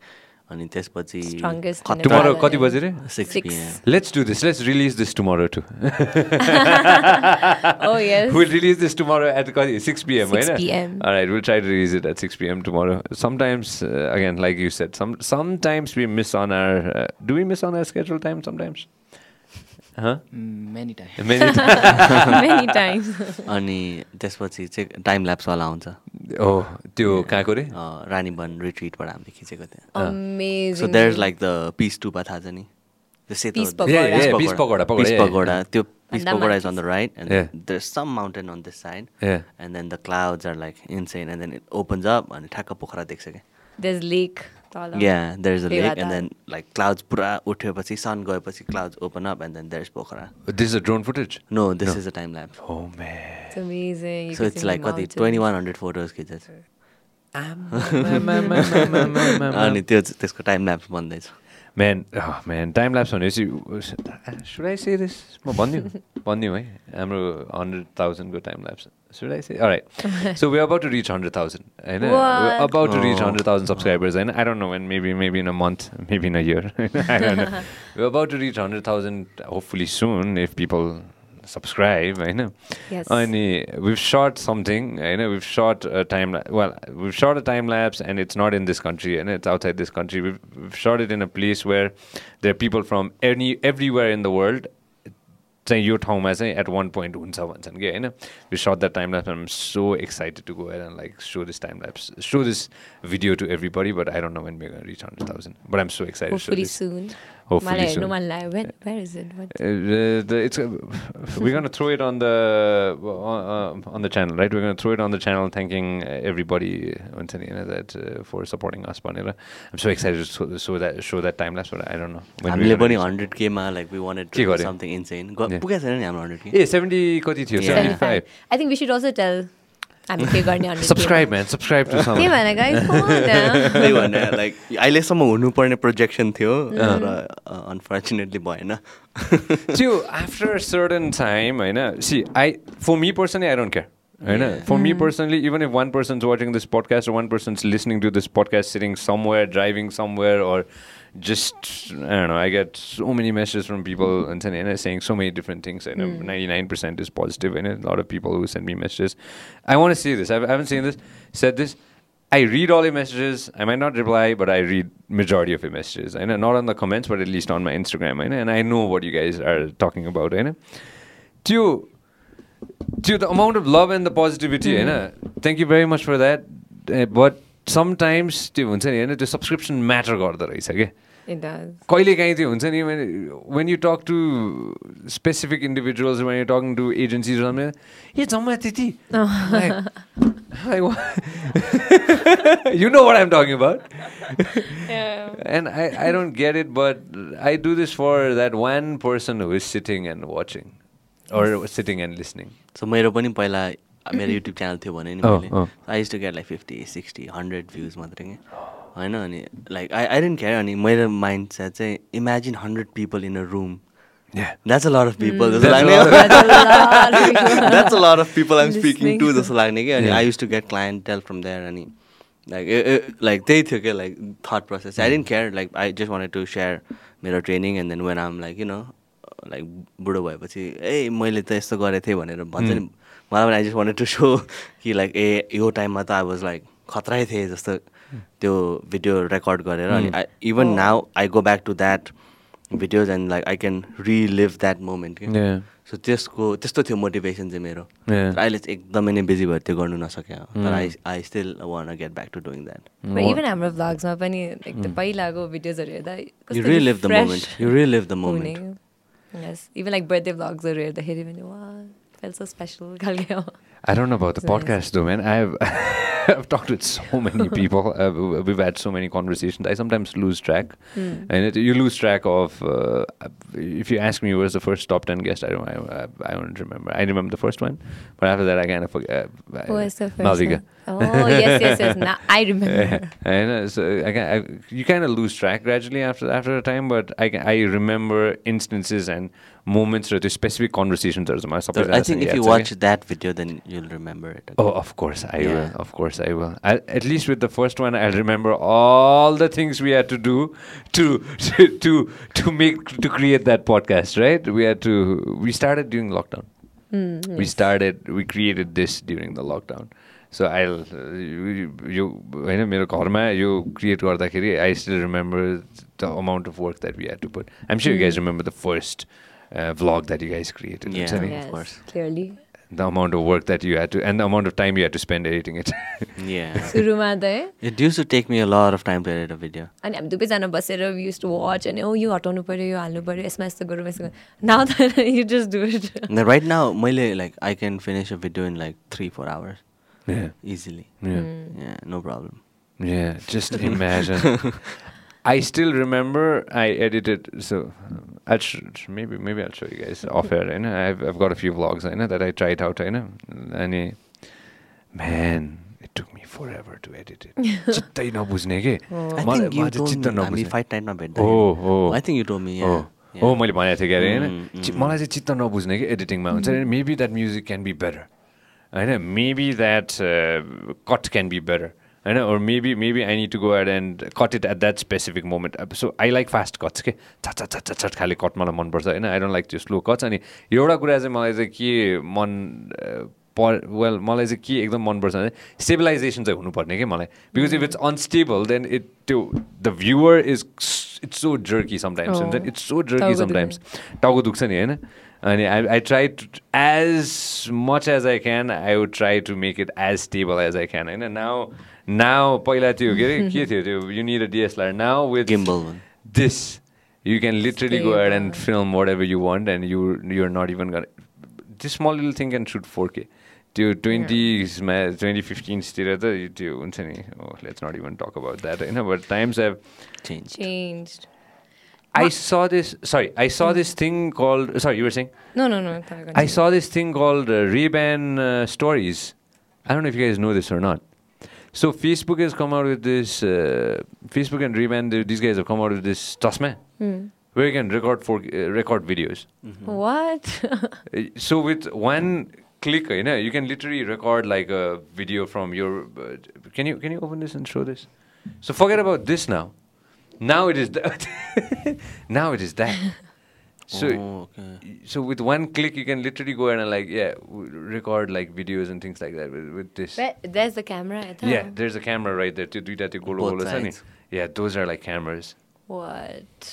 अनि त्यसपछि Strongest in tomorrow Nepal, कति yeah. बजे रे six Six. PM let's do this let's release this tomorrow too Oh yes. we'll release this tomorrow at कति 6 p.m. 6 होइन? p.m. All right, we'll try to release it at 6 p.m. tomorrow. Sometimes, uh, again, like you said, some sometimes we miss on our. Uh, do we miss on our schedule time sometimes? Huh? Many time Many Many times. अनि त्यसपछि चाहिँ time ल्याप्सवाला आउँछ oh, त्यो कहाँको रे? रानीवन रिट्रिटबाट हामीले खिचेको थियो. So there is like the peace stupa थाहा छ नि. Pagoda. त्यो peace pagoda is on the. Right and. There some mountain on this side. And then the clouds are like insane and then it opens up अनि ठ्याक्क पोखरा देख्छ क्या lake. तल. Yeah there is a lake. And then like clouds पुरा उठेपछि sun गएपछि clouds open up and then there is Pokhara This is a drone footage. No this is a time Oh man. It's amazing. You so it's like the कति mountains. Twenty one hundred photos खिचेछ अनि त्यो त्यसको time lapse बन्दैछ oh, man, time lapse भनेपछि should I say this? म भनिदिउँ भनिदिउँ है हाम्रो hundred थाउजन्डको time lapse should I say? All right. so we're about to reach 100,000. I know. We're What? about to reach Oh. 100,000 subscribers. And I don't know when, maybe maybe in a month, maybe in a year. I don't know. we're about to reach 100,000 hopefully soon if people subscribe. I know. Yes. Ani, we've shot something. I know we've shot a time. La- well, we've shot a time lapse, and it's not in this country, and it's outside this country. We've, we've shot it in a place where there are people from any everywhere in the world. चाहिँ यो ठाउँमा चाहिँ eight one point हुन्छ भन्छन् कि होइन? We सट that time lapse I'm so excited to go and like so this time lapse so this video to everybody but I don't know when may reach hundred thousand but I'm so excited Hopefully हेर्नु soon. मन लाग्यो Where- where is it? What- Uh, the, it's uh, we're gonna throw it on the uh, uh, on the channel, right? We're gonna throw it on the channel, thanking uh, everybody हुन्छ नि, you know, that uh, for supporting us. I'm so excited to show, show that show that time lapse, but I don't know. when हामीले पनि reach it. Hundred केमा like we wanted के to गर्यो? Something insane Yeah. पुगेको छैन नि हाम्रो hundred के ए 70 कति थियो? Yeah. 75. I think we should also tell गर्ने सब्सक्राइब टु के भने गाइस लाइक अहिलेसम्म हुनुपर्ने प्रोजेक्सन थियो र अनफर्चुनेटली भएन। त्यो आफ्टर सर्टन टाइम होइन see I for me personally I don't care होइन। For me personally even if one person watching this podcast one person listening to this podcast sitting somewhere driving somewhere or somewhere, driving somewhere, or just I don't know, I get so many messages from people and saying, and saying so many different things. I know ninety-nine percent is positive, and a lot of people who send me messages. I want to see this. I've, I haven't seen this. Said this. I read all your messages. I might not reply, but I read majority of your messages. I know not on the comments, but at least on my Instagram. I know, and I know what you guys are talking about. I know. To to the amount of love and the positivity, I know. Thank you very much for that. Uh, but sometimes त्यो हुन्छ नि होइन त्यो subscription matter गर्दो रहेछ क्या कहिलेकाहीँ त्यो हुन्छ नि when you talk to specific individuals when you talking to agencies ए जम्मा त्यति you know what I'm talking about and I I don't get it but I do this for that one person who is sitting and watching or sitting and listening so मेरो पनि पहिला मेरो YouTube channel थियो भने नि I to get like fifty sixty hundred views मात्रै क्या होइन अनि like I I didn't care अनि मेरो माइन्ड सेट चाहिँ imagine hundred people in a room Yeah. That's a lot of people जस्तो That's a लाग्ने lot of- That's a lot of people. That's a lot of people आइम speaking. To जस्तो लाग्ने कि अनि. I used to get clientele from there अनि like like त्यही थियो क्या like thought process I didn't care like I just wanted to share मेरो training and then when I'm like you know like बुढो भएपछि ए मैले त यस्तो गरेको थिएँ भनेर भन्छ नि मलाई पनि I just wanted to show कि लाइक ए यो टाइममा त आई वाज लाइक खतरै थिएँ जस्तो त्यो भिडियो रेकर्ड गरेर अनि I even now I go back to that videos and like I can relive that moment कि Yeah. सो त्यसको त्यस्तो थियो मोटिभेसन चाहिँ मेरो। अहिले चाहिँ एकदमै नै बिजी भएर त्यो गर्नु नसक्यो तर I I still want get back to doing that even हाम्रो भ्लग्समा पनि लाइक त्यो पहिलाको भिडियोजहरू हेर्दा you relive the moment you relive the moment yes even like birthday भ्लग्सहरू हेर्दाखेरि पनि वा फेल सो स्पेसल खालको I don't know about the So podcast though, man. I've I've talked with so many people. Uh, we've had so many conversations. I sometimes lose track, and it, you lose track of. Uh, if you ask me, who was the first top ten guest? I don't. I, I, I don't remember. I remember the first one, but after that, I kind of forget. Uh, Who was the first Malvika. one? Oh yes, yes, yes. Now I remember. and so I, I, you kind of lose track gradually after after a time, but I, I remember instances and moments or the specific conversations or something. So I think if you watch that video, then you'll remember it. Okay? Oh, of course I yeah. will. Of course I will. I, at least with the first one, I'll remember all the things we had to do to to to, make to create that podcast. Right? We had to. We started during lockdown. Mm, yes. We started. We created this during the lockdown So I'll यो होइन मेरो घरमा यो create गर्दाखेरि I still remember the amount of work that we had to put आइम sure you guys remember the first vlog that you guys created हुन्छ Yeah. नि yes, course. clearly. the amount of work that you had to and the amount of time you had to spend editing it. Yeah. सुरुमा त है It used to take me a lot of time to edit a video. अनि हामी दुवैजना बसेर use to watch अनि ओ यो हटाउनु पऱ्यो यो हाल्नु पऱ्यो यसमा यस्तो गरौँ यस्तो गरौँ नाउ त यु just do it And then right now, मैले like I can finish a video in like three four hours yeah. easily. Yeah. Yeah, no problem. Yeah. Just imagine. I still remember I edited so I'll sh- maybe maybe I'll show you guys off air. You know, I've I've got a few vlogs. I know that I tried out. I know, and eh, man, it took me forever to edit it. चित्तै नबुझ्ने के I मलाई- think you मलाई चाहिँ told चित्त me हामी नबुझ्ने fight night मा Oh, भेट्दा oh. I think you told me. हो Yeah. हो yeah. मैले भनेको थिएँ कि अरे होइन Mm, चि- mm. मलाई चाहिँ चित्त नबुझ्ने कि एडिटिङमा हुन्छ maybe that music can be better होइन maybe that cut can be better होइन or maybe maybe I need to go ahead and cut it at that specific moment अब so I like fast cuts के छट छट छट छट छट खाले cut मलाई मनपर्छ होइन I don't like त्यो स्लो कट्स अनि एउटा कुरा चाहिँ मलाई चाहिँ के मन पर वेल मलाई चाहिँ के एकदम मनपर्छ भने स्टेबिलाइजेसन चाहिँ हुनुपर्ने कि मलाई because if it's unstable then it त्यो the viewer is it's so jerky sometimes हुन्छ. इट्स सो जर्की समटाइम्स टाउको दुख्छ नि होइन अनि I I try as much as I can I would try to make it as stable as I can होइन now now पहिला त्यो के अरे के थियो त्यो you need a DSLR now with Gimbal one. this you can literally go ahead and Stable. film whatever you want and you you're not even gonna this small little thing can shoot 4k त्यो ट्वेन्टीमा twenty फिफ्टिन्सतिर त त्यो हुन्छ नि let's not even talk about that होइन but times have Change. I saw this. Sorry, I saw this thing called. Sorry, you were saying. No, no, no. I saw this thing called uh, uh, Stories. I don't know if you guys know this or not. So Facebook has come out with this. Uh, Facebook and Ray-Ban. these guys have come out with this tasma. Mm. Where you can record for uh, record videos. Mm-hmm. What? Uh, so with one click, you know, you can literally record like a video from your. Uh, can you can you open this and show this? So forget about this now. Now it is that. now it is that. So Oh, okay. so with one click you can literally go ahead and like yeah w- record like videos and things like that with, with this. Where, there's the camera. I thought. Yeah, there's a camera right there. To do that, to go Both sides. Yeah, those are like cameras. What?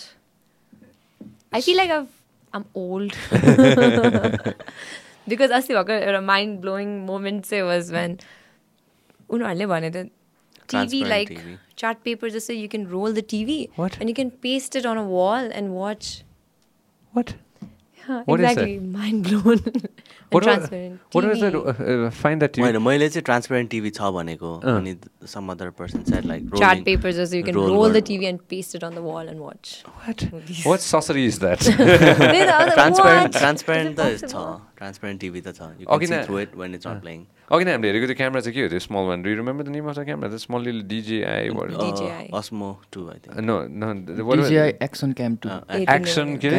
I feel like I've I'm old. because अस्ति भएको एउटा mind blowing moment चाहिँ was when उनीहरूले भने त TV Transparent like chart paper just so you can roll the TV. What? And you can paste it on a wall and watch. What? Yeah, what exactly. Mind blown. was that? Uh, uh, find that. होइन TV. मैले चाहिँ transparent TV छ भनेको अँ। अनि some other person said like chart paper जस्तो यु क्यान roll role the गर्नु। TV end paste it on the वाल and watch What? What sorcery is that? Transparent transparent त छ ट्रान्सपेरेन्ट टिभी त छ यु Okay, can na- see through it when it's not playing Okay, now I'm there. The camera is a cute, small one. Do you remember the name of the camera? The small little DJI. What? Uh, DJI. अस्मो two I Uh, think no, no. The, the, what was DJI it? Action Cam 2 Uh, Action. के अरे?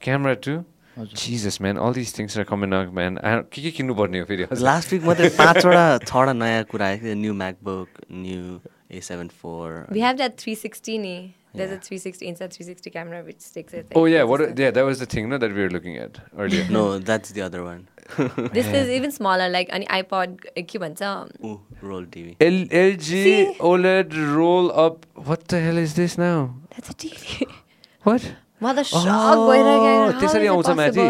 Camera 2 Camera too. हजुर Jesus, man, all these things are coming out, man. I don't- के के किन्नु पर्ने हो फेरि हजुर? लास्ट विक मात्रै पाँचवटा छवटा नयाँ कुरा आएको थियो new MacBook new A seven four We have that 360 ni. There's Yeah. a 360 inside 360 camera which sticks it. Oh yeah, what? Yeah, that was the thing, no, that we were looking at earlier. No that's the other one This is even smaller. Like an iPod. uh, के भन्छ ऊ role TV L LG See? OLED roll up. What the hell is this now? That's a TV. What? म त सक भइरहेको Oh, त्यसरी आउँछ माथि?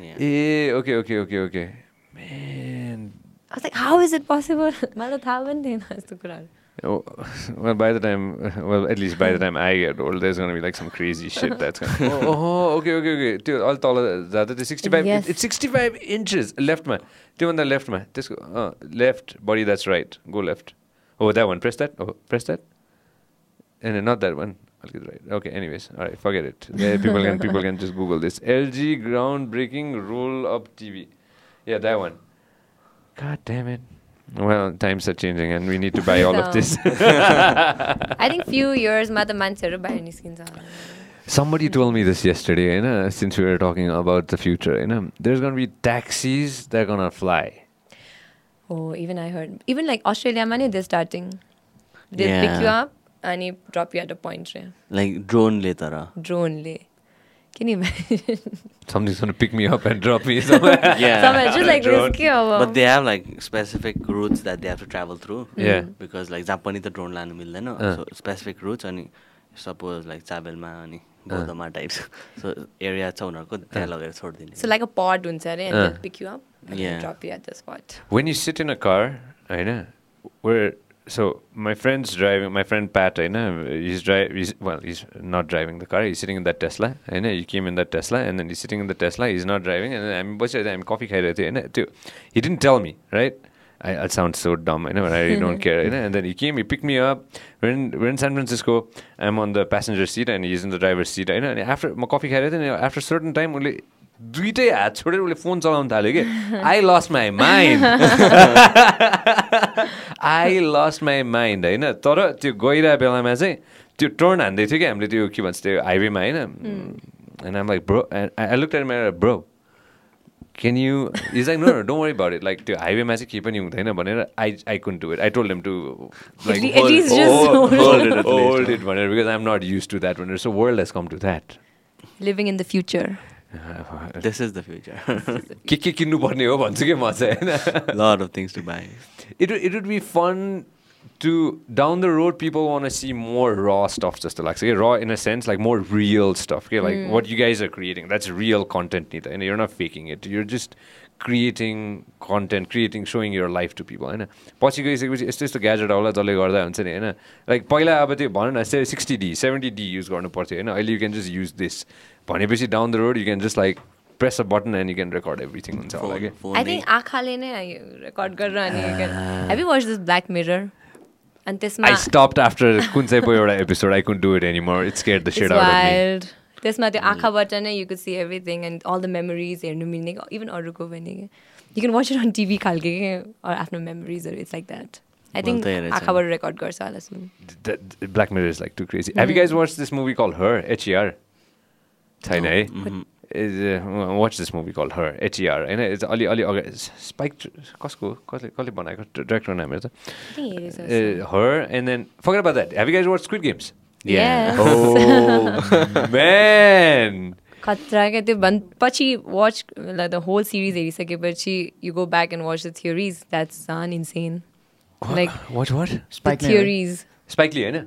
I Eh, okay, okay, okay, okay. Man. was like, how is it possible? मलाई त थाहा पनि थिएन यस्तो कुराहरू Oh, well, by the time, well, at least by the time I get old, there's gonna be like some crazy shit that's gonna. oh, oh, okay, okay, okay. त्यो अलि तल जाँदा त्यो 65 Yes. it's 65 inches लेफ्टमा त्योभन्दा लेफ्टमा त्यसको left buddy that's right go left हो that one press that हो press that I'll get it right. Okay. Anyways, all right. Forget it. People can people can just Google this. LG groundbreaking roll-up TV. Yeah, that one. God damn it. Well, times are changing, and we need to buy all of this. I think few years ma the buy any skins Somebody told me this yesterday, you know, since we were talking about the future, you know, there's gonna be taxis that are gonna fly. Oh, even I heard, even like Australia, money they're starting. They yeah. pick you up drop you at a point. Right? Like ड्रोनले तर Drone le. Can you imagine? Somebody's going to pick me up and drop me somewhere. Yeah. Somewhere just like Drone. risky अब. But they have like specific routes that they have to travel through. Yeah. Because like जहाँ पनि त drone लानु मिल्दैन अँ. So specific routes अनि suppose like चाबेलमा अनि बौद्धमा टाइप्स सो एरिया छ उनीहरूको त्यहाँ लगेर छोडिदिने So like a pod हुन्छ अरे and Uh. pick you up and Yeah. drop you at the spot. when you sit in a car, know, where, so my friend's driving, my friend Pat, I know, he's driving, he's, well, he's not driving the car, he's sitting in that Tesla, I know, he came in that Tesla, and then he's sitting in the Tesla, he's not driving, and then I'm, बसिरहेको थिएँ, I'm coffee खाइरहेको थिएँ, होइन, त्यो, he didn't tell me, right? I, I sound so dumb, I know, but I really don't care, you know? and then he came, he picked me up, we're in, we're in San Francisco, I'm on the passenger seat, and he's in the driver's seat, होइन, अनि after, म coffee खाइरहेको थिएँ, अनि after certain time, उसले दुइटै हात छोडेर उसले फोन चलाउनु थाल्यो कि I lost my mind I lost my mind होइन? तर त्यो गइरहेको बेलामा चाहिँ त्यो टर्न हान्दै थियो कि हामीले त्यो के भन्छ त्यो हाइवेमा होइन? And um like bro I look at my bro can you he's like no no don't worry about it. Like त्यो हाइवेमा चाहिँ केही पनि हुँदैन भनेर I I can do it I told him to it भनेर because I am not use to that भनेर so world has come to that Living in the future. This is the future के के किन्नुपर्ने हो भन्छु कि म चाहिँ होइन? Lot of things to buy it it would be fun to down the road people want see more raw stuff जस्तो लाग्छ कि र in a sense like more real stuff के like what you guys are creating that's real content नि त होइन you're not faking it you're just creating content creating showing your life to people होइन? पछि गइसकेपछि यस्तो यस्तो ग्याजेट आउला जसले गर्दा हुन्छ नि होइन? लाइक पहिला अब त्यो भन न sixty D seventy D use गर्नु पर्थ्यो होइन? अहिले you can just use this भनेपछि down the road you can just like press a button and you can record everything हुन्छ होला कि Phone I think आँखाले नै रेकर्ड गरेर अनि have you watch this Black Mirror अनि त्यसमा I stopped after कुन चाहिँ पो एउटा episode. I couldn't do it anymore. It scared the It's shit out of me. wild. त्यसमा त्यो आँखाबाट नै you could see everything and all the memories हेर्नु मिल्ने इभन अरूको पनि you can watch it on TV खालके के आफ्नो मेमोरिजहरू it's like that I think. आँखाबाट रेकर्ड गर्छ होला सुन th- Black Mirror is like too crazy. Have you guys watched this movie called Her? H-E-R. छैन है Is, uh, watch this movie called Her. H-E-R. होइन it's अलि अलि अगाडि spike कसको कसले कसले बनाएको डिरेक्टर नाम हेर्छ Uh, Her and then forget about that. Have you guys watched Squid Games? Yes. Oh man! खतरा क्या त्यो भन् पछि वाच द होल सिरिज हेरिसकेपछि you go back and watch the theories that's on insane like What what? Spike नै हो। Theories spike ली होइन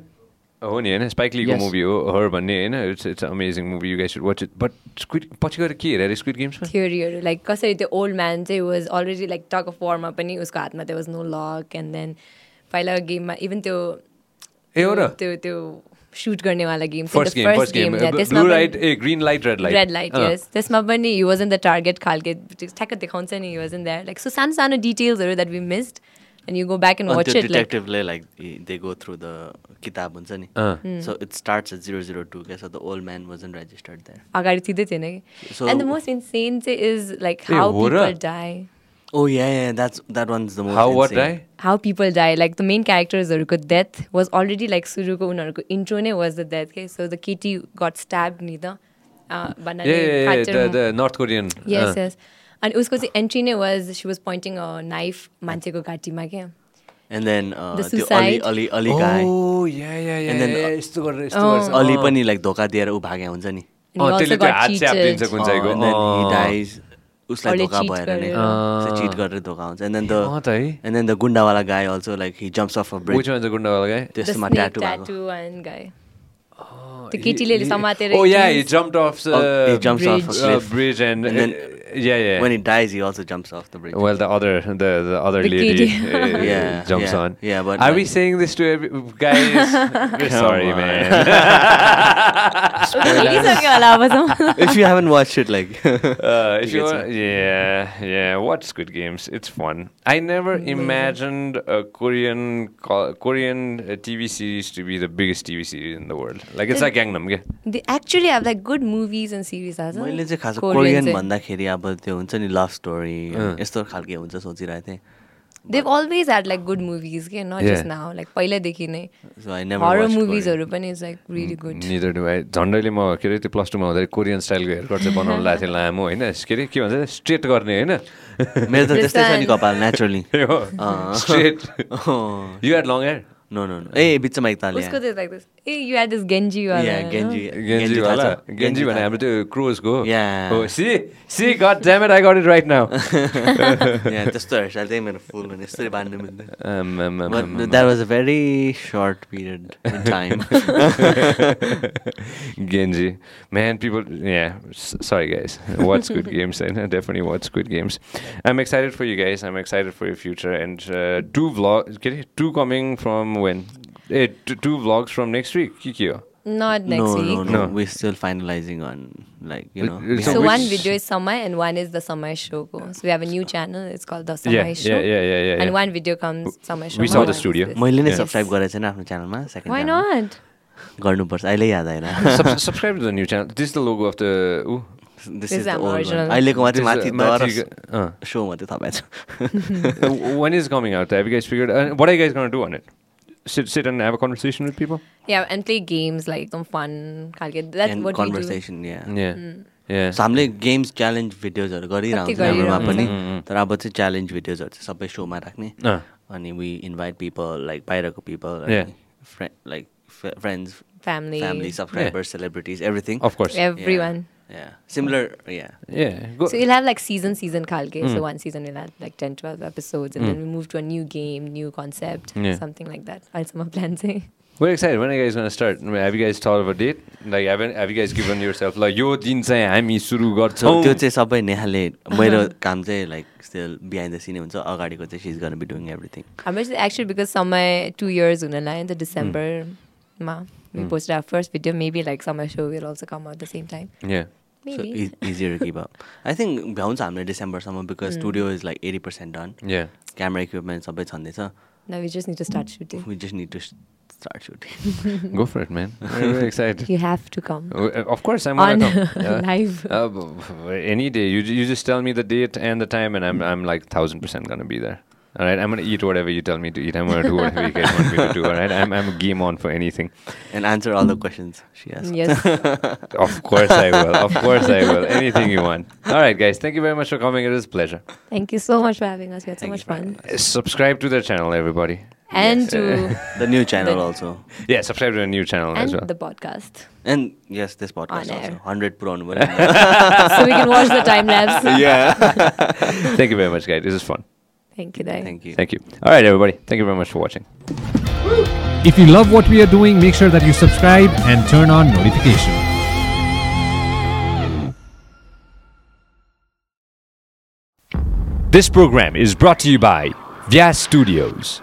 हो नि होइन स्पाइक Yes. मुभी हो हर भन्ने होइन it's it's amazing movie you guys should watch it but squid पछि गएर के हेरेर स्क्विड गेम्समा थियोरीहरू लाइक कसरी त्यो ओल्ड म्यान चाहिँ was already like talk of वारमा पनि उसको हातमा त्यो was no luck and then पहिला गेममा इभन त्यो ए हो र त्यो त्यो shoot गर्नेवाला game first game first game blue light ए green light red light red light yes त्यसमा पनि हि वाज इन द टार्गेट खालके ठ्याक्क देखाउँछ नि he was in that like so सानो सानो डिटेल्सहरू that we missed and you go back and watch it डिटेक्टिभले like they go through the किताब हुन्छ नि so it starts at zero zero two क्या so the old man was and registered there अगाडि सिधै थिएन कि एन्ड द मोस्ट इन्सेन चाहिँ is like how people Oh yeah, yeah, that's that one's the most. How what die? How people die. Like the main character characters Haruko's death was already like Suruko Unaruko intro ne was the death. Okay, so the kitty got stabbed neither. Uh, yeah, yeah, yeah, the, the North Korean. Yes, uh. yes. अनि उसको चाहिँ entry नै was she was pointing a knife मान्छेको घाँटीमा क्या and then अलि पनि like धोका दिएर ऊ भाग्या हुन्छ नि। उसलाई धोका भएर नै चिट गरेर धोका हुन्छ। And then the and then the गुन्डावाला guy also like he jumps off a bridge which one the गुन्डावाला guy त्यसमा ट्याटू भएको गाई त्यो केटीले समातेर ओ yeah he jumped off the bridge and he jumps off a uh, cliff. bridge and, And then uh, yeah, yeah. when he dies he also jumps off the bridge well, the other the the other The lady kitty. uh, Yeah, jumps yeah, on. yeah, but are we like- saying this to every guys? We're sorry, on. man. हेरिसक्यो होला अबसम्म if you haven't watched it like Uh, if You you get want, yeah, yeah, watch Squid Games. It's fun. I never imagined a Korean co- Korean uh, TV series to be the biggest TV series in the world. Like it's like Gangnam, yeah. they actually have like good movies and series आज मैले चाहिँ खास Korean Korean चाहिँ। भन्दाखेरि अब त्यो हुन्छ नि लभ स्टोरी। यस्तो खालके हुन्छ सोचिरहेको थिएँ। They've always had like good movies के not just Yeah. now like पहिल्यैदेखि नै आई horror moviesहरू पनि is like really good. Neither do I. झन्डैले म के अरे त्यो प्लस टूमा हुँदाखेरि कोरियन स्टाइलको हेयर कट चाहिँ बनाउनु लाएको थिएँ लामो होइन? के अरे के भन्छ स्ट्रेट गर्ने होइन? मेरो त त्यस्तै छ नि कपाल naturally straight you had long hair no no no ए बिचमा एकताल उसको चाहिँ like this A you had this Genji वाला Yeah, होइन? Genji. गेन्जी थाहा वाला छ? गेन्जी भने थाहा हाम्रो त्यो क्रोजको Yeah. हो see C gut dam it I got it right now Yeah, त्यस्तो हेयरस्टाइल चाहिँ मेरो फुल भने यसरी बाँध्नु मिल्दैन But that was a very short period in time. Genji. Man, people, yeah. S- sorry, guys. Watch Squid Games. And definitely watch Squid Games. I'm excited for you guys. I'm excited for your future. And uh, two vlogs. Get it? Two coming from when? Hey, two, two vlogs from next week? Not next no, week. No, no, no, We're still finalizing on like you know. So, so one video is Samai and one is the Samai show. So we have a new channel. It's called the Samai yeah, show. Yeah, yeah, yeah, yeah. And one video comes Samai show. We saw the studio. मैले yeah. Subscribe गरेको छैन आफ्नो channel. Why not? गर्नुपर्छ अहिले याद आएन subscribe this the new channel this the logo of the ऊ this is the original अहिलेको मात्रै माथि सो मात्रै थाहा पाएछ one is coming out what are figure what I to do two hundred Sit, sit and have a conversation with people. Yeah, and play games like some fun. That's And what we do. conversation yeah Yeah. Yeah. So हामीले games challenge भिडियोजहरू गरिरहन्छ हाम्रोमा। पनि Mm, mm. तर अब चाहिँ challenge भिडियोजहरू चाहिँ सबै सोमा राख्ने अनि वी इन्भाइट पिपल लाइक बाहिरको people Yeah. Like friends Family. Family subscribers celebrities everything of course. Everyone. Similar yeah Yeah. Go. So you'll have like season, season khalke. Mm. So one season will have like 10, 12 episodes, and then we move to a new game, new concept, Yeah. something like that. I'll summer plan say. We're excited. When are you guys gonna start? I mean, Have you guys thought of a date? Like, haven't have you guys given yourself like यो दिन चाहिँ हामी सुरु सो गर्छौँ त्यो चाहिँ सबै नेहाले मेरो काम चाहिँ like still behind the scene हुन्छ अगाडिको चाहिँ सिज गर्न be doing everything actually, actually because summer two years unala in the December ma we Mm. posted our first video. Maybe like summer show will also come out at the same time. Yeah. So Maybe. Easier keep up I think भ्याउँछ हामीले डिसेम्बरसम्म because studio is like eighty percent done Yeah. Camera equipment सबै छँदैछ now we just need to start shooting. We just need to start shooting Go for it, man. We're very excited. You have to come Uh, Of course, I'm on gonna come. Yeah. live. Uh, b- b- any day. You ju- you just tell me the date and the time, and I'm I'm like thousand percent gonna be there. All right, I'm gonna eat whatever you tell me to eat. I'm gonna do whatever you guys want me to do. All right, I'm I'm game on for anything. And answer all the questions she asks. Yes. of course I will. Of course I will. Anything you want. All right, guys. Thank you very much for coming. It was a pleasure. Thank you so much for having us. We had so much fun. Uh, subscribe to the channel, everybody. And yes. to the new channel the also. Yeah, subscribe to the new channel and as well. The podcast. And yes, this podcast on also. Hundred put on one. so we can watch the time lapse. Yeah. Thank you very much, guys. This is fun. Thank you, Dave. Thank you. Thank you. All right, everybody. Thank you very much for watching. If you love what we are doing, make sure that you subscribe and turn on notifications. This program is brought to you by Vyas Studios.